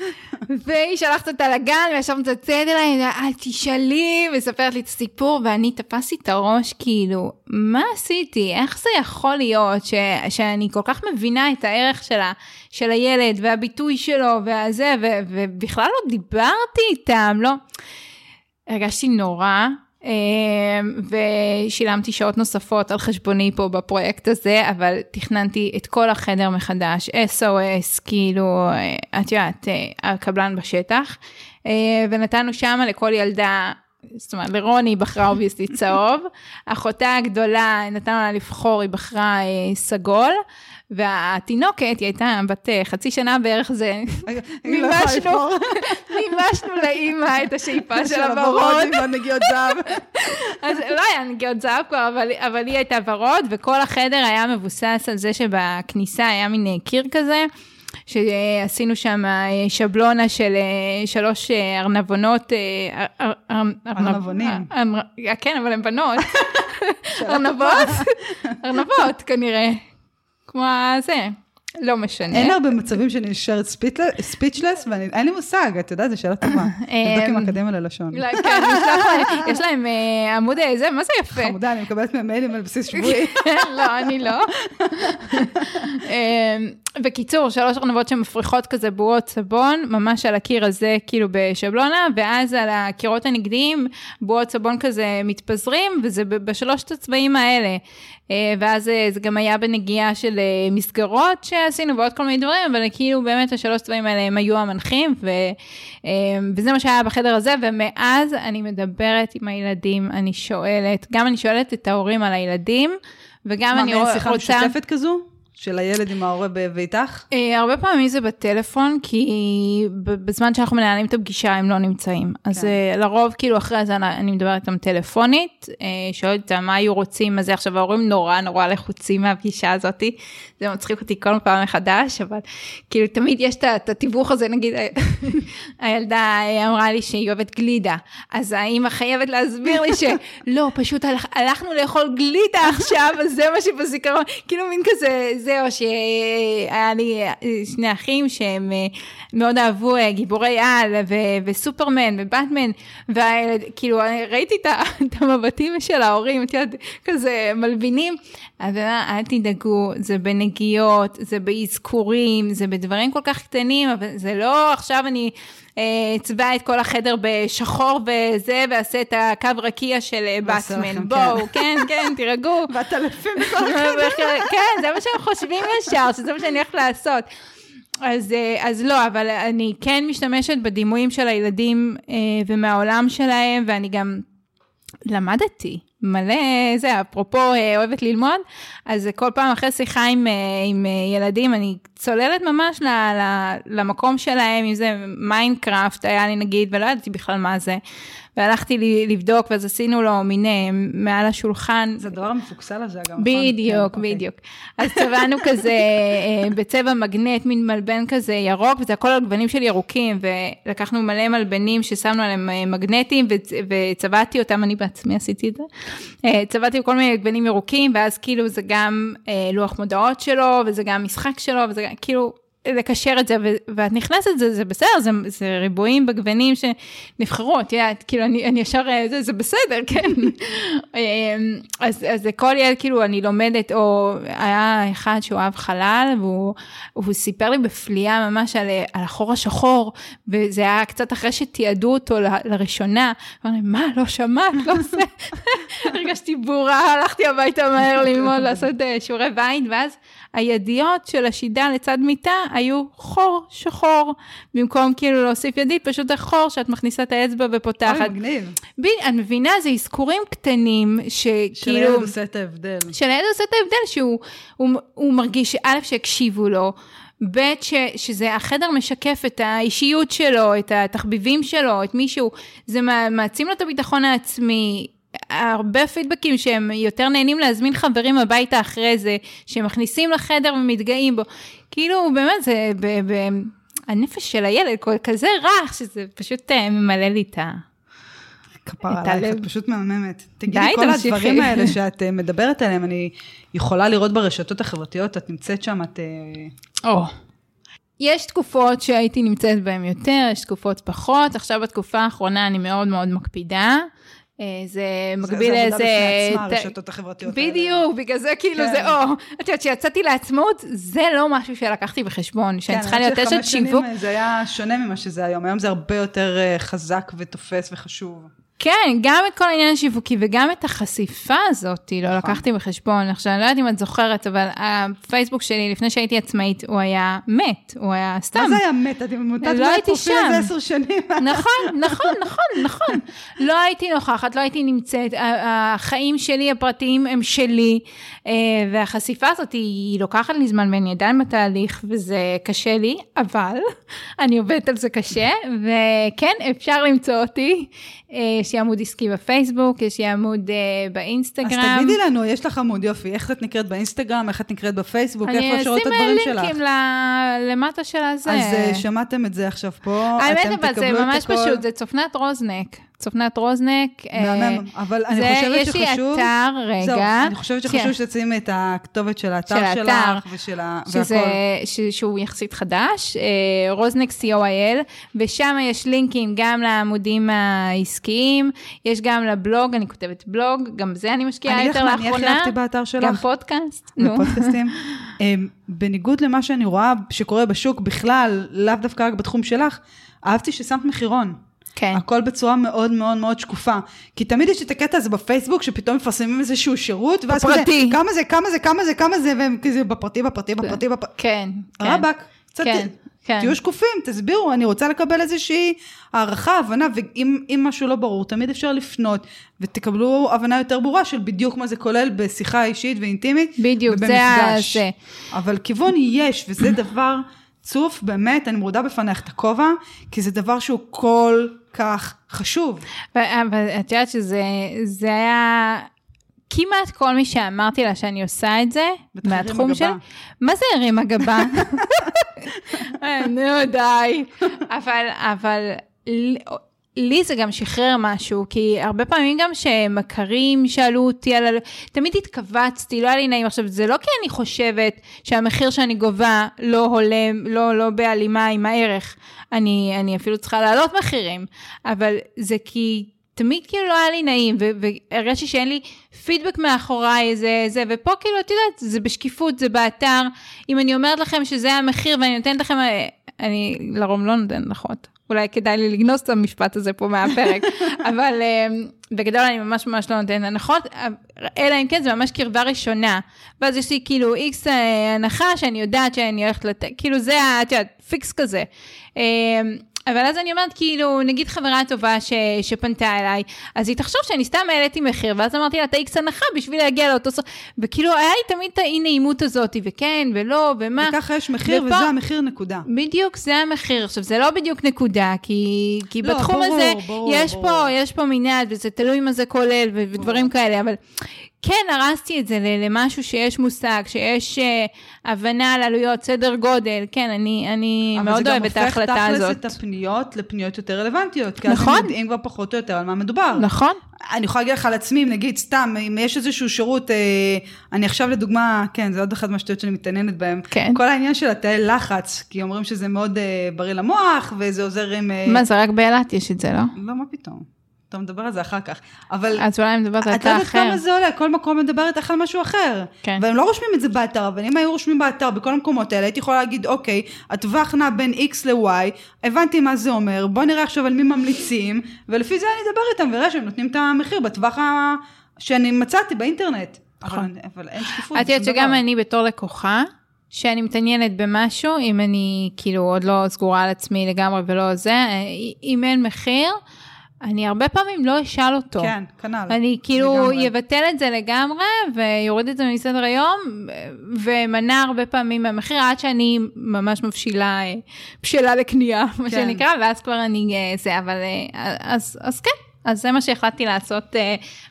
והיא שלחת אותה לגן, וישר מצלצלת אליי, אל תשאלי, מספרת לי את הסיפור, ואני תפסתי את הראש, כאילו, מה עשיתי? איך זה יכול להיות ש, שאני כל כך מבינה את הערך של, ה, של הילד, והביטוי שלו, והזה, ו, ובכלל לא דיברתי איתם, לא. הרגשתי נורא, ושילמתי שעות נוספות על חשבוני פה בפרויקט הזה, אבל תכננתי את כל החדר מחדש, SOS, כאילו, אה, את יודעת, אה, הקבלן בשטח, אה, ונתנו שם לכל ילדה זאת אומרת, לרוני בחרה אובייסטי צהוב, אחותה הגדולה, נתנו לה לבחור, היא בחרה סגול, והתינוקת, היא הייתה בת אה, חצי שנה בערך זה, מימשנו, מימשנו לאימא את השאיפה של הוורוד. עם הנגיעות זהב. אז לא היה נגיעות זהב כבר, אבל, אבל היא הייתה ורוד, וכל החדר היה מבוסס על זה שבכניסה היה מין אה, קיר כזה. שעשינו שם אה, שבלונה של שלוש ארנבונות. ארנבונים. כן, אבל הן בנות. ארנבות? ארנבות כנראה. כמו זה. לא משנה. אין הרבה מצבים שאני נשארת ספיצ'לס, ואין לי מושג, את יודעת, זו שאלה טובה. תבדוק עם אקדמיה ללשון. לא, כן, יש להם אה, עמוד איזה, מה זה יפה. חמודה, אני מקבלת מהם מיילים על בסיס שבועי. לא, אני לא. בקיצור, שלוש ארנבות שמפריחות כזה בועות סבון, ממש על הקיר הזה, כאילו בשבלונה, ואז על הקירות הנגדיים, בועות סבון כזה מתפזרים, וזה בשלושת הצבעים האלה. אה, ואז אה, זה גם היה בנגיעה של אה, מסגרות שעשינו ועוד כל מיני דברים, אבל כאילו באמת השלוש צבעים האלה הם היו המנחים, ו, וזה מה שהיה בחדר הזה, ומאז אני מדברת עם הילדים, אני שואלת, גם אני שואלת את ההורים על הילדים, וגם אני רוצה... מה, שיחה משותפת כזו? של הילד עם ההורה ואיתך? אה, הרבה פעמים זה בטלפון, כי בזמן שאנחנו מנהלים את הפגישה הם לא נמצאים. כן. אז אה, לרוב, כאילו אחרי זה אני מדברת איתם טלפונית, אה, שואלת אותם מה היו רוצים, מה זה עכשיו ההורים נורא נורא לחוצים מהפגישה הזאת, זה מצחיק אותי כל פעם מחדש, אבל כאילו תמיד יש את התיווך הזה, נגיד הילדה אמרה לי שהיא אוהבת גלידה, אז האמא חייבת להסביר לי שלא, פשוט הלכ, הלכנו לאכול גלידה עכשיו, אז זה מה שבזיכרון, כאילו מין כזה, זהו, שהיה לי שני אחים שהם אה, מאוד אהבו אה, גיבורי על ו- וסופרמן ובטמן, וכאילו ראיתי את המבטים של ההורים, את יודעת, כזה מלבינים, אז אל תדאגו, זה בנגיעות, זה באזכורים, זה בדברים כל כך קטנים, אבל זה לא עכשיו אני... אצבע את כל החדר בשחור וזה, ואעשה את הקו רקיע של באטמן. בואו, כן, כן, תירגעו. והטלפים בכל החדר. כן, זה מה שהם חושבים ישר, שזה מה שאני הולכת לעשות. אז, אז לא, אבל אני כן משתמשת בדימויים של הילדים אה, ומהעולם שלהם, ואני גם למדתי. מלא, זה, אפרופו אה, אוהבת ללמוד, אז כל פעם אחרי שיחה עם, אה, עם אה, ילדים, אני צוללת ממש ל, ל, למקום שלהם, אם זה Minecraft היה לי נגיד, ולא ידעתי בכלל מה זה. והלכתי לבדוק, ואז עשינו לו מין מעל השולחן. זה הדבר המפוקסל הזה, אגב. נכון? בדיוק, כן, בדיוק. אז צבענו כזה בצבע מגנט, מין מלבן כזה ירוק, וזה הכל על גוונים של ירוקים, ולקחנו מלא מלבנים ששמנו עליהם מגנטים, וצבעתי אותם, אני בעצמי עשיתי את זה. צבעתי כל מיני גוונים ירוקים, ואז כאילו זה גם לוח מודעות שלו, וזה גם משחק שלו, וזה כאילו, לקשר את זה, ואת נכנסת, זה, זה בסדר, זה, זה ריבועים בגוונים שנבחרו, את יודעת, כאילו, אני, אני ישר, אה, זה, זה בסדר, כן. אמ, אז, אז כל ילד, כאילו, אני לומדת, או היה אחד שהוא אהב חלל, והוא סיפר לי בפליאה ממש על, על החור השחור, וזה היה קצת אחרי שתיעדו אותו ל, לראשונה. אמרתי, מה, לא שמעת, לא זה. הרגשתי בורה, הלכתי הביתה מהר ללמוד, לעשות אה, שיעורי בית, ואז הידיעות של השידה לצד מיטה היו חור שחור. במקום כאילו להוסיף ידית, פשוט החור שאת מכניסה את האצבע אוי, ופותחת. מגניב. ב, את מבינה, זה אזכורים קטנים, שכאילו... שלילד עושה את ההבדל. שלילד עושה את ההבדל שהוא הוא, הוא מרגיש שא' שהקשיבו לו, ב' ש, שזה החדר משקף את האישיות שלו, את התחביבים שלו, את מישהו, זה מע- מעצים לו את הביטחון העצמי. הרבה פידבקים שהם יותר נהנים להזמין חברים הביתה אחרי זה, שהם מכניסים לחדר ומתגאים בו. כאילו, באמת, זה ב, ב, הנפש של הילד כזה רך, שזה פשוט אה, ממלא לי את ה... כפרה עלייך. את פשוט מהממת. תגידי, די, כל תמשיכי. הדברים האלה שאת אה, מדברת עליהם, אני יכולה לראות ברשתות החברתיות, את נמצאת שם, את... אה, או. יש תקופות שהייתי נמצאת בהן יותר, יש תקופות פחות. עכשיו בתקופה האחרונה אני מאוד מאוד מקפידה. אה, זה מקביל זה לאיזה... עבודה בפני עצמה, הרשתות החברתיות האלה. בדיוק, בגלל זה כאילו כן. זה או. את יודעת, כשיצאתי לעצמאות, זה לא משהו שלקחתי בחשבון, שאני כן, צריכה להיות אשת שיווק. אה, זה היה שונה ממה שזה היום, היום זה הרבה יותר אה, חזק ותופס וחשוב. כן, גם את כל העניין השיווקי וגם את החשיפה הזאת, לא נכון. לקחתי בחשבון. עכשיו, אני לא יודעת אם את זוכרת, אבל הפייסבוק שלי, לפני שהייתי עצמאית, הוא היה מת, הוא היה סתם. מה זה היה מת? את מוטת לא הייתי שם. הזה עשר שנים. נכון, נכון, נכון, נכון. לא הייתי נוכחת, לא הייתי נמצאת, החיים שלי הפרטיים הם שלי, אה, והחשיפה הזאת היא לוקחת לי זמן ואני עדיין בתהליך, וזה קשה לי, אבל אני עובדת על זה קשה, וכן, אפשר למצוא אותי. יש לי עמוד עסקי בפייסבוק, יש לי עמוד אז באינסטגרם. תגידי לנו, יש לך עמוד יופי, איך את נקראת באינסטגרם, איך את נקראת בפייסבוק, אני איפה אפשר לראות את אשים הדברים שלך. לינקים ל- למטה של הזה. אז אה, שמעתם את זה עכשיו פה, האמת אתם אבל זה תקבלו את ממש הכל. פשוט, זה צופנת רוזנק. צופנת רוזנק. אה, מהמם, אבל אני זה- חושבת יש לי שחשוב... אתר, רגע. זהו, אני חושבת שחשוב כן. שתשימי את הכתובת של האתר של שלך ושל ה... שזה. ש, שהוא יחסית חדש, אה, רוזנק co.il, ושם יש לינקים גם לעמודים העסקיים, יש גם לבלוג, אני כותבת בלוג, גם זה אני משקיעה יותר מה, אני לאחרונה. אהבתי באתר שלך. גם פודקאסט, נו. בפודקאסטים. אמ, בניגוד למה שאני רואה שקורה בשוק בכלל, לאו דווקא רק בתחום שלך, אהבתי ששמת מחירון. כן. הכל בצורה מאוד מאוד מאוד שקופה. כי תמיד יש את הקטע הזה בפייסבוק, שפתאום מפרסמים איזשהו שירות, ואז כזה, בפרטי. כמה זה, כמה זה, כמה זה, כמה זה, והם כזה בפרטי, בפרטי, בפרטי, בפרטי. כן, כן. רבאק, קצת, כן, כן. תהיו שקופים, תסבירו, אני רוצה לקבל איזושהי הערכה, הבנה, ואם אם משהו לא ברור, תמיד אפשר לפנות, ותקבלו הבנה יותר ברורה של בדיוק מה זה כולל בשיחה אישית ואינטימית, בדיוק, זה ובמפגש. הזה. אבל כיוון יש, וזה דבר צוף, באמת, אני מורדה בפניך את הכובע, כי זה דבר שהוא כל כך חשוב. אבל את יודעת שזה זה היה... כמעט כל מי שאמרתי לה שאני עושה את זה, מהתחום. שלי, מה זה הרימה גבה? אה, נו, די. אבל, אבל לי- זה גם שחרר משהו, כי הרבה פעמים גם שמכרים שאלו אותי על... ה- תמיד התכווצתי, לא היה לי נעים. עכשיו, זה לא כי אני חושבת שהמחיר שאני גובה לא הולם, לא, לא בהלימה עם הערך. אני, אני אפילו צריכה להעלות מחירים, אבל זה כי... תמיד כאילו לא היה לי נעים, והרגשתי שאין לי פידבק מאחוריי, זה, זה, ופה כאילו, את יודעת, זה בשקיפות, זה באתר. אם אני אומרת לכם שזה המחיר ואני נותנת לכם, אה, אני לרוב לא נותנת הנחות. אולי כדאי לי לגנוז את המשפט הזה פה מהפרק, אבל אה, בגדול אני ממש ממש לא נותנת הנחות, אה, אלא אם כן זה ממש קרבה ראשונה. ואז יש לי כאילו איקס אה, הנחה שאני יודעת שאני הולכת לתת, כאילו זה, את יודעת, פיקס כזה. אבל אז אני אומרת, כאילו, נגיד חברה טובה ש, שפנתה אליי, אז היא תחשוב שאני סתם העליתי מחיר, ואז אמרתי לה, את האיקס הנחה בשביל להגיע לאותו סוף, וכאילו, היה לי תמיד את האי נעימות הזאת, וכן, ולא, ומה. וככה יש מחיר, ופה- וזה המחיר נקודה. בדיוק, זה המחיר. עכשיו, זה לא בדיוק נקודה, כי, כי לא, בתחום ברור, הזה, ברור, יש ברור. פה, יש פה מנעד, וזה תלוי מה זה כולל, ו- ודברים כאלה, אבל כן, הרסתי את זה למשהו שיש מושג, שיש אה, הבנה על עלויות, סדר גודל, כן, אני, אני מאוד אוהבת את ההחלטה אבל הזאת. זה גם הופך תכלס את הפניות לפניות יותר רלוונטיות. כי אז נכון. הם יודעים כבר פחות או יותר על מה מדובר. נכון? אני יכולה להגיד לך על עצמי, נגיד סתם, אם יש איזשהו שירות, אה, אני עכשיו לדוגמה, כן, זה עוד אחת מהשטויות שאני מתעניינת בהן. כן. כל העניין של התאי לחץ, כי אומרים שזה מאוד אה, בריא למוח, וזה עוזר עם... אה, מה, זה רק באילת יש את זה, לא? לא, מה פתאום. אתה מדבר על זה אחר כך. אבל אז אולי אני מדברת על את לא תא יודעת אחר. כמה זה עולה, כל מקום מדבר איתך על משהו אחר. כן. והם לא רושמים את זה באתר, אבל אם היו רושמים באתר בכל המקומות האלה, הייתי יכולה להגיד, אוקיי, הטווח נע בין X ל-Y, הבנתי מה זה אומר, בוא נראה עכשיו על מי ממליצים, ולפי זה אני אדבר איתם, ואראה שהם נותנים את המחיר בטווח ה... שאני מצאתי באינטרנט. נכון. אבל, אבל אין שקיפות. את יודעת בשום שגם. אני בתור לקוחה, שאני מתעניינת במשהו, אם אני כאילו עוד לא סגורה על עצמי לגמרי ולא זה, אה, אם אין מחיר, אני הרבה פעמים לא אשאל אותו. כן, כנ"ל. אני כאילו. יבטל את זה לגמרי ויוריד את זה מסדר היום, ומנע הרבה פעמים מהמחיר עד שאני ממש מבשילה, אה, בשלה לקנייה, מה כן. שנקרא, ואז כבר אני אה, זה, אבל אה, אז, אז כן, אז זה מה שהחלטתי לעשות,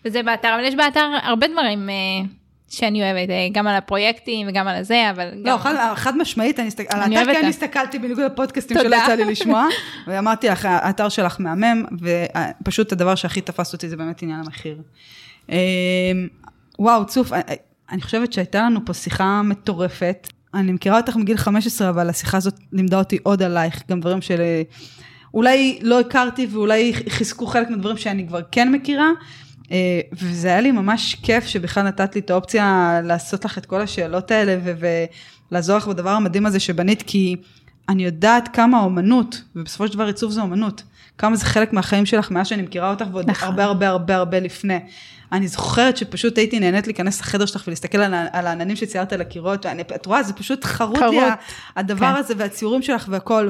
וזה באתר, אבל יש באתר הרבה דברים. אה, שאני אוהבת, אה, גם על הפרויקטים וגם על הזה, אבל גם... לא, חד, חד משמעית, אני הסתכל, על אני האתר אוהבת כן הסתכלתי בניגוד לפודקאסטים. שלא יצא לי לשמוע, ואמרתי לך, האתר שלך מהמם, ופשוט הדבר שהכי תפס אותי זה באמת עניין המחיר. אמ, וואו, צוף, אני- אני חושבת שהייתה לנו פה שיחה מטורפת. אני מכירה אותך מגיל 15, אבל השיחה הזאת לימדה אותי עוד עלייך, גם דברים של... אולי לא הכרתי ואולי חיזקו חלק מהדברים שאני כבר כן מכירה. אה, וזה היה לי ממש כיף שבכלל נתת לי את האופציה לעשות לך את כל השאלות האלה ו- ולעזור לך בדבר המדהים הזה שבנית, כי אני יודעת כמה האומנות, ובסופו של דבר עיצוב זה אומנות, כמה זה חלק מהחיים שלך מאז שאני מכירה אותך ועוד נכון. הרבה הרבה הרבה הרבה לפני. אני זוכרת שפשוט הייתי נהנית להיכנס לחדר שלך ולהסתכל על, על העננים שציירת על הקירות, ואני- את רואה, זה פשוט חרוט לי חרוט, ה- הדבר כן. הזה והציורים שלך והכל,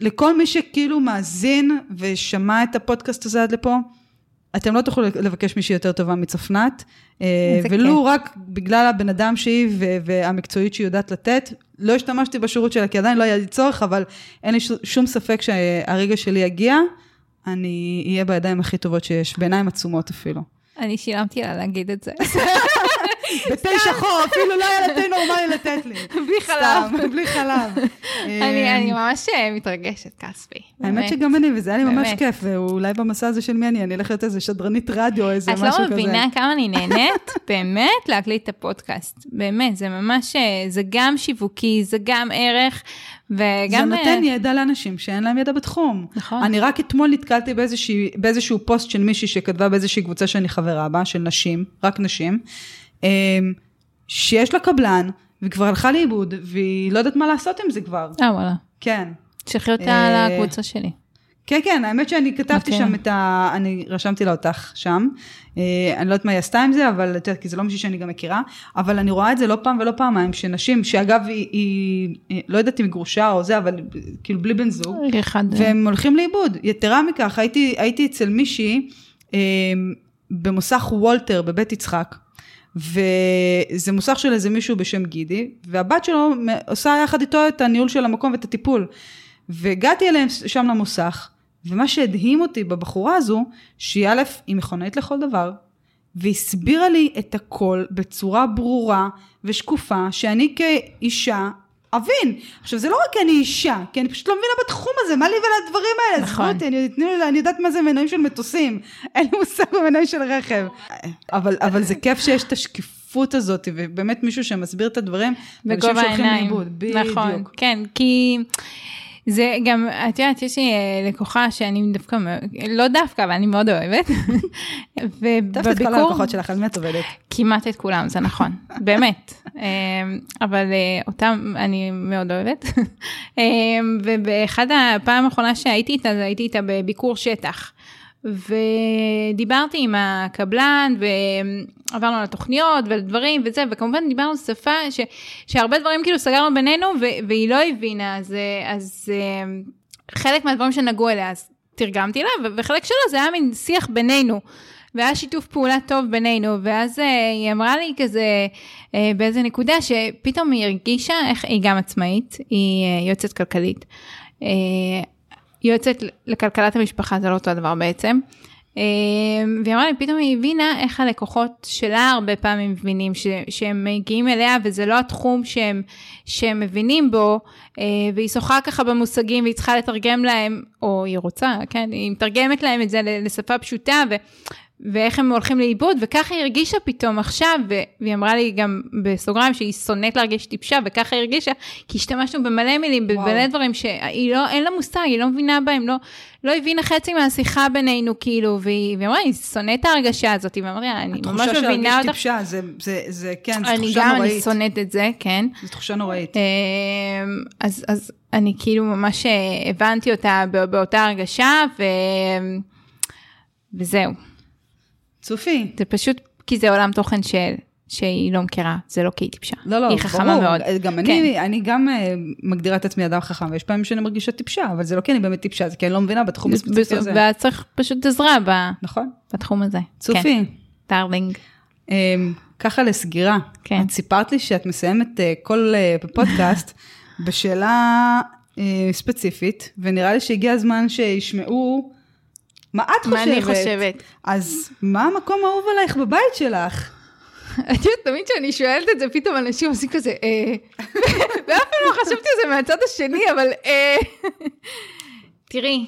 ולכל מי שכאילו מאזין ושמע את הפודקאסט הזה עד לפה, אתם לא תוכלו לבקש מישהי יותר טובה מצפנת, אה, ולו כיף. רק בגלל הבן אדם שהיא והמקצועית שהיא יודעת לתת. לא השתמשתי בשירות שלה כי עדיין לא היה לי צורך, אבל אין לי שום ספק שהרגע שלי יגיע, אני אהיה בידיים הכי טובות שיש, בעיניים עצומות אפילו. אני שילמתי לה להגיד את זה. בתה שחור, אפילו לא היה תה נורמלי לתת לי. בלי חלב. סתם, בלי חלב. אני אני ממש אה, מתרגשת, כספי. האמת. שגם אני, וזה היה לי ממש. כיף, ואולי במסע הזה של מי אני, אני אלך להיות איזה שדרנית רדיו, איזה את משהו כזה. לא מבינה כמה אני נהנית באמת להקליט את הפודקאסט. באמת, זה ממש, אה, זה גם שיווקי, זה גם ערך, וגם... זה נותן אה, ידע לאנשים שאין להם ידע בתחום. נכון. אני רק אתמול נתקלתי באיזושהי, באיזשהו פוסט של מישהי שכתבה באיזושהי קבוצה שאני חברה בה, של נשים, רק נשים, אמ, שיש לה קבלן, והיא כבר הלכה לאיבוד, והיא לא יודעת מה לעשות עם זה כבר. אה, וואלה. כן. תשלחי אותה אה, לקבוצה שלי. כן, כן, האמת שאני כתבתי אוקיי. שם את ה... אני רשמתי לה אותך שם. אה, אני לא יודעת מה היא עשתה עם זה, אבל את יודעת, כי זה לא מישהי שאני גם מכירה, אבל אני רואה את זה לא פעם ולא פעמיים, שנשים, שאגב, היא, היא אה, לא יודעת אם היא גרושה או זה, אבל כאילו בלי בן זוג, אחד... והם הולכים לאיבוד. יתרה מכך, הייתי, הייתי אצל מישהי אה, במוסך וולטר בבית יצחק, וזה מוסך של איזה מישהו בשם גידי, והבת שלו עושה יחד איתו את הניהול של המקום ואת הטיפול. והגעתי אליהם שם למוסך, ומה שהדהים אותי בבחורה הזו, שהיא א', היא מכונאית לכל דבר, והסבירה לי את הכל בצורה ברורה ושקופה, שאני כאישה אבין. עכשיו, זה לא רק אני אישה, כי אני פשוט לא מבינה בתחום הזה, מה לי ולדברים האלה? נכון. אותי, אני, לי, אני יודעת מה זה מנועים של מטוסים, אין לי מושג במנועים של רכב. אבל, אבל זה כיף שיש את השקיפות הזאת, ובאמת מישהו שמסביר את הדברים, בגובה שהולכים העיניים. לאיבוד. בדיוק. נכון, כן, כי זה גם, את יודעת, יש לי אה, לקוחה שאני דווקא, לא דווקא, אבל אני מאוד אוהבת. טוב, את כל ובביקור, הלקוחות שלך, על מי את עובדת? כמעט את כולם, זה נכון, באמת. אה, אבל אה, אותם אני מאוד אוהבת. אה, ובאחד הפעם האחרונה שהייתי איתה, זה הייתי איתה בביקור שטח. ודיברתי עם הקבלן ועברנו על התוכניות ועל דברים וזה וכמובן דיברנו שפה ש, שהרבה דברים כאילו סגרנו בינינו ו, והיא לא הבינה אז, אה, אז אה, חלק מהדברים שנגעו אליה אז תרגמתי לה ו- וחלק שלו זה היה מין שיח בינינו. והיה שיתוף פעולה טוב בינינו, ואז uh, היא אמרה לי כזה uh, באיזה נקודה שפתאום היא הרגישה איך היא גם עצמאית, היא יועצת כלכלית. יועצת לכלכלת המשפחה, זה לא אותו הדבר בעצם. Uh, והיא אמרה לי, פתאום היא הבינה איך הלקוחות שלה הרבה פעמים מבינים ש, שהם מגיעים אליה וזה לא התחום שהם, שהם מבינים בו, uh, והיא שוחה ככה במושגים והיא צריכה לתרגם להם, או היא רוצה, כן, היא מתרגמת להם את זה לשפה פשוטה, ואיך הם הולכים לאיבוד, וככה היא הרגישה פתאום עכשיו, והיא אמרה לי גם בסוגריים שהיא שונאת להרגיש טיפשה, וככה היא הרגישה, כי השתמשנו במלא מילים. במלא דברים שהיא לא, אין לה מושג, היא לא מבינה בהם, לא, לא הבינה חצי מהשיחה בינינו, כאילו, והיא, והיא אמרה, אני שונאת את ההרגשה הזאת, ואמרתי לה, אני ממש התחושה של מבינה להרגיש אותך. טיפשה, זה, זה, זה, כן, זו אני תחושה גם, אני נוראית. שונאת את זה, כן. זו תחושה נוראית. אמ, אז, אז אני כאילו ממש אה, הבנתי אותה בא- באותה הרגשה, ו... וזהו. צופי, זה פשוט כי זה עולם תוכן של, שהיא לא מכירה, זה לא כי היא טיפשה. לא, לא, היא חכמה ברור. מאוד. גם כן. אני, אני גם אה, מגדירה את עצמי אדם חכם, ויש פעמים שאני מרגישה טיפשה, אבל זה לא כי אני באמת טיפשה, זה כי אני לא מבינה בתחום הספציפי הזה. ואת צריך פשוט עזרה ב- נכון. בתחום הזה. כן, צופי, דארלינג. אמ, ככה לסגירה. כן. את סיפרת לי שאת מסיימת אה, כל אה, פודקאסט בשאלה ספציפית, ונראה לי שהגיע הזמן שישמעו מה את חושבת. מה אני חושבת? אז מה המקום האהוב עלייך בבית שלך? את יודעת, תמיד כשאני שואלת את זה, פתאום אנשים עושים כזה, אה... ואף פעם לא חשבתי על זה מהצד השני, אבל אה... תראי,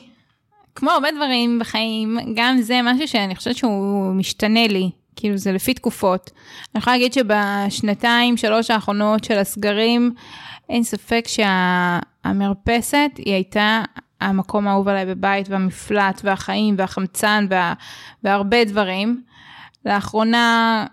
כמו הרבה דברים בחיים, גם זה משהו שאני חושבת שהוא משתנה לי, כאילו זה לפי תקופות. אני יכולה להגיד שבשנתיים, שלוש האחרונות של הסגרים, אין ספק שהמרפסת היא הייתה המקום האהוב עליי בבית, והמפלט, והחיים, והחמצן, וה... והרבה דברים. לאחרונה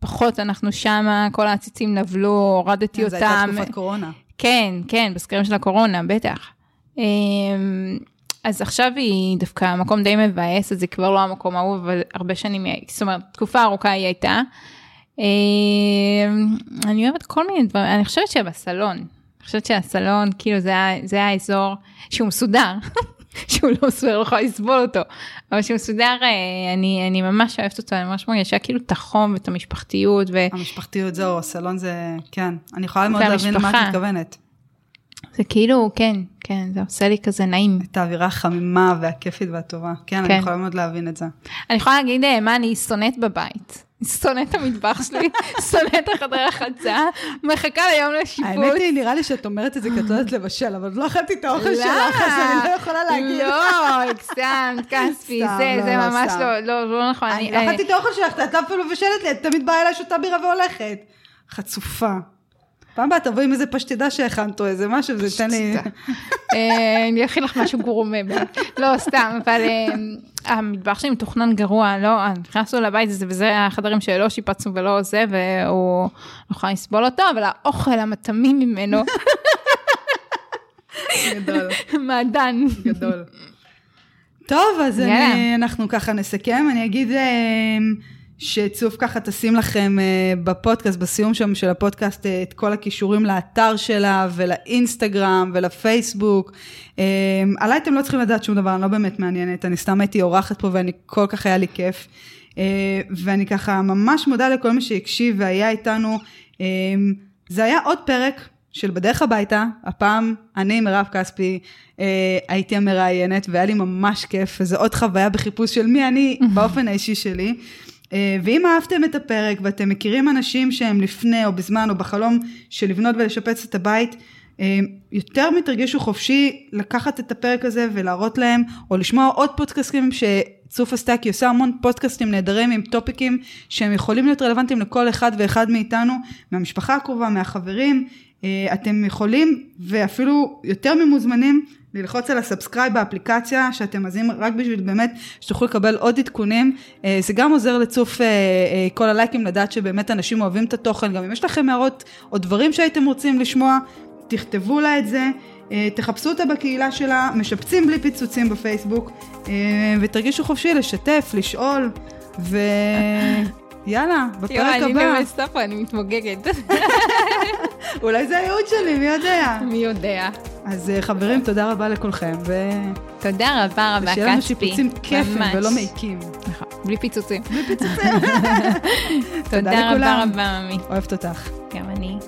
פחות אנחנו שמה, כל העציצים נבלו, הורדתי הייתה אותם. תקופת קורונה. כן, כן, בסקרים של הקורונה, בטח. אמ, אז עכשיו היא דווקא מקום די מבאס, אז זה כבר לא המקום האהוב, אבל הרבה שנים, היא- זאת אומרת, תקופה ארוכה היא הייתה. אמ, אני אוהבת כל מיני דברים, אני חושבת שבסלון, חושבת שהסלון, כאילו זה, זה האזור שהוא מסודר, שהוא לא מסודר, לא יכולה לסבול אותו, אבל שהוא מסודר, אה, אני, אני ממש אוהבת אותו, אני ממש מרגישה כאילו את החום ואת המשפחתיות, ו... המשפחתיות זהו, הסלון זה, כן. אני יכולה מאוד להבין למה את. מתכוונת. זה כאילו, כן, כן, זה עושה לי כזה נעים. את האווירה החמימה והכיפית והטובה. כן, אני כן. יכולה מאוד להבין את זה. אני יכולה להגיד אה, מה אני שונאת בבית. שונאת את המטבח שלי, שונאת את החדר החצה, מחכה ליום לשיפוט. האמת היא, נראה לי שאת אומרת את זה כי את לא יודעת לבשל, אבל לא אכלתי את האוכל לא. שלך, אז אני לא יכולה להגיד. לא, הגזמת, כספי, סתם, זה, לא, זה לא, ממש. לא, לא, לא נכון. אני לא אכלתי את האוכל שלך, את לא אפילו מבשלת לי, את תמיד באה אליי שותה בירה והולכת. חצופה. פעם הבאה תבואי עם איזה פשטידה שהכנת או איזה משהו, וזה ייתן לי... אה, אני אכין לך משהו גרומה. ב- לא, סתם, אבל אה, המטבח שלי מתוכנן גרוע, לא, אה, נכנסנו לבית הזה וזה החדרים שלא שיפצנו ולא זה, והוא לא יכול לסבול אותו, אבל האוכל המטעמים ממנו, גדול, מעדן. גדול. טוב, אז. אני, אנחנו ככה נסכם. אני אגיד אה, שצוף ככה תשים לכם אה, בפודקאסט, בסיום שם של הפודקאסט, אה, את כל הכישורים לאתר שלה ולאינסטגרם ולפייסבוק. אה, עליי אתם לא צריכים לדעת שום דבר, אני לא באמת מעניינת, אני סתם הייתי אורחת פה ואני כל כך היה לי כיף. ואני ככה ממש מודה לכל מי שהקשיב והיה איתנו. זה היה עוד פרק של בדרך הביתה, הפעם אני, מירב כספי, אה, הייתי המראיינת והיה לי ממש כיף, וזו עוד חוויה בחיפוש של מי אני באופן האישי שלי. אה, ואם אהבתם את הפרק ואתם מכירים אנשים שהם לפני או בזמן או בחלום של לבנות ולשפץ את הבית, אה, יותר מתרגישו חופשי לקחת את הפרק הזה ולהראות להם, או לשמוע עוד פודקאסטים שצוף עשתה, כי עושה המון פודקאסטים נהדרים עם topic ים שהם יכולים להיות רלוונטיים לכל אחד ואחד מאיתנו, מהמשפחה הקרובה, מהחברים. אה, אתם יכולים ואפילו יותר ממוזמנים ללחוץ על ה subscribe באפליקציה שאתם מאזינים רק בשביל באמת שתוכלו לקבל עוד עדכונים. אה, זה גם עוזר לצוף אה, אה, כל הלייקים לדעת שבאמת אנשים אוהבים את התוכן. גם אם יש לכם הערות או דברים שהייתם רוצים לשמוע, תכתבו לה את זה. תחפשו אותה בקהילה שלה, משפצים בלי פיצוצים בפייסבוק, ותרגישו חופשי לשתף, לשאול, ויאללה, בפרק אני הבא, נמסת פה, אני מתמוגגת. אולי זה הייעוד שלי, מי יודע. מי יודע. אז אה, חברים, תודה רבה לכולכם, ושיהיה תודה רבה רבה, כספי. לנו שיפוצים כיפים. ולא מעיקים. נכון, בלי פיצוצים. בלי פיצוצים. תודה רבה. רבה, ממי. אוהבת אותך. גם אני.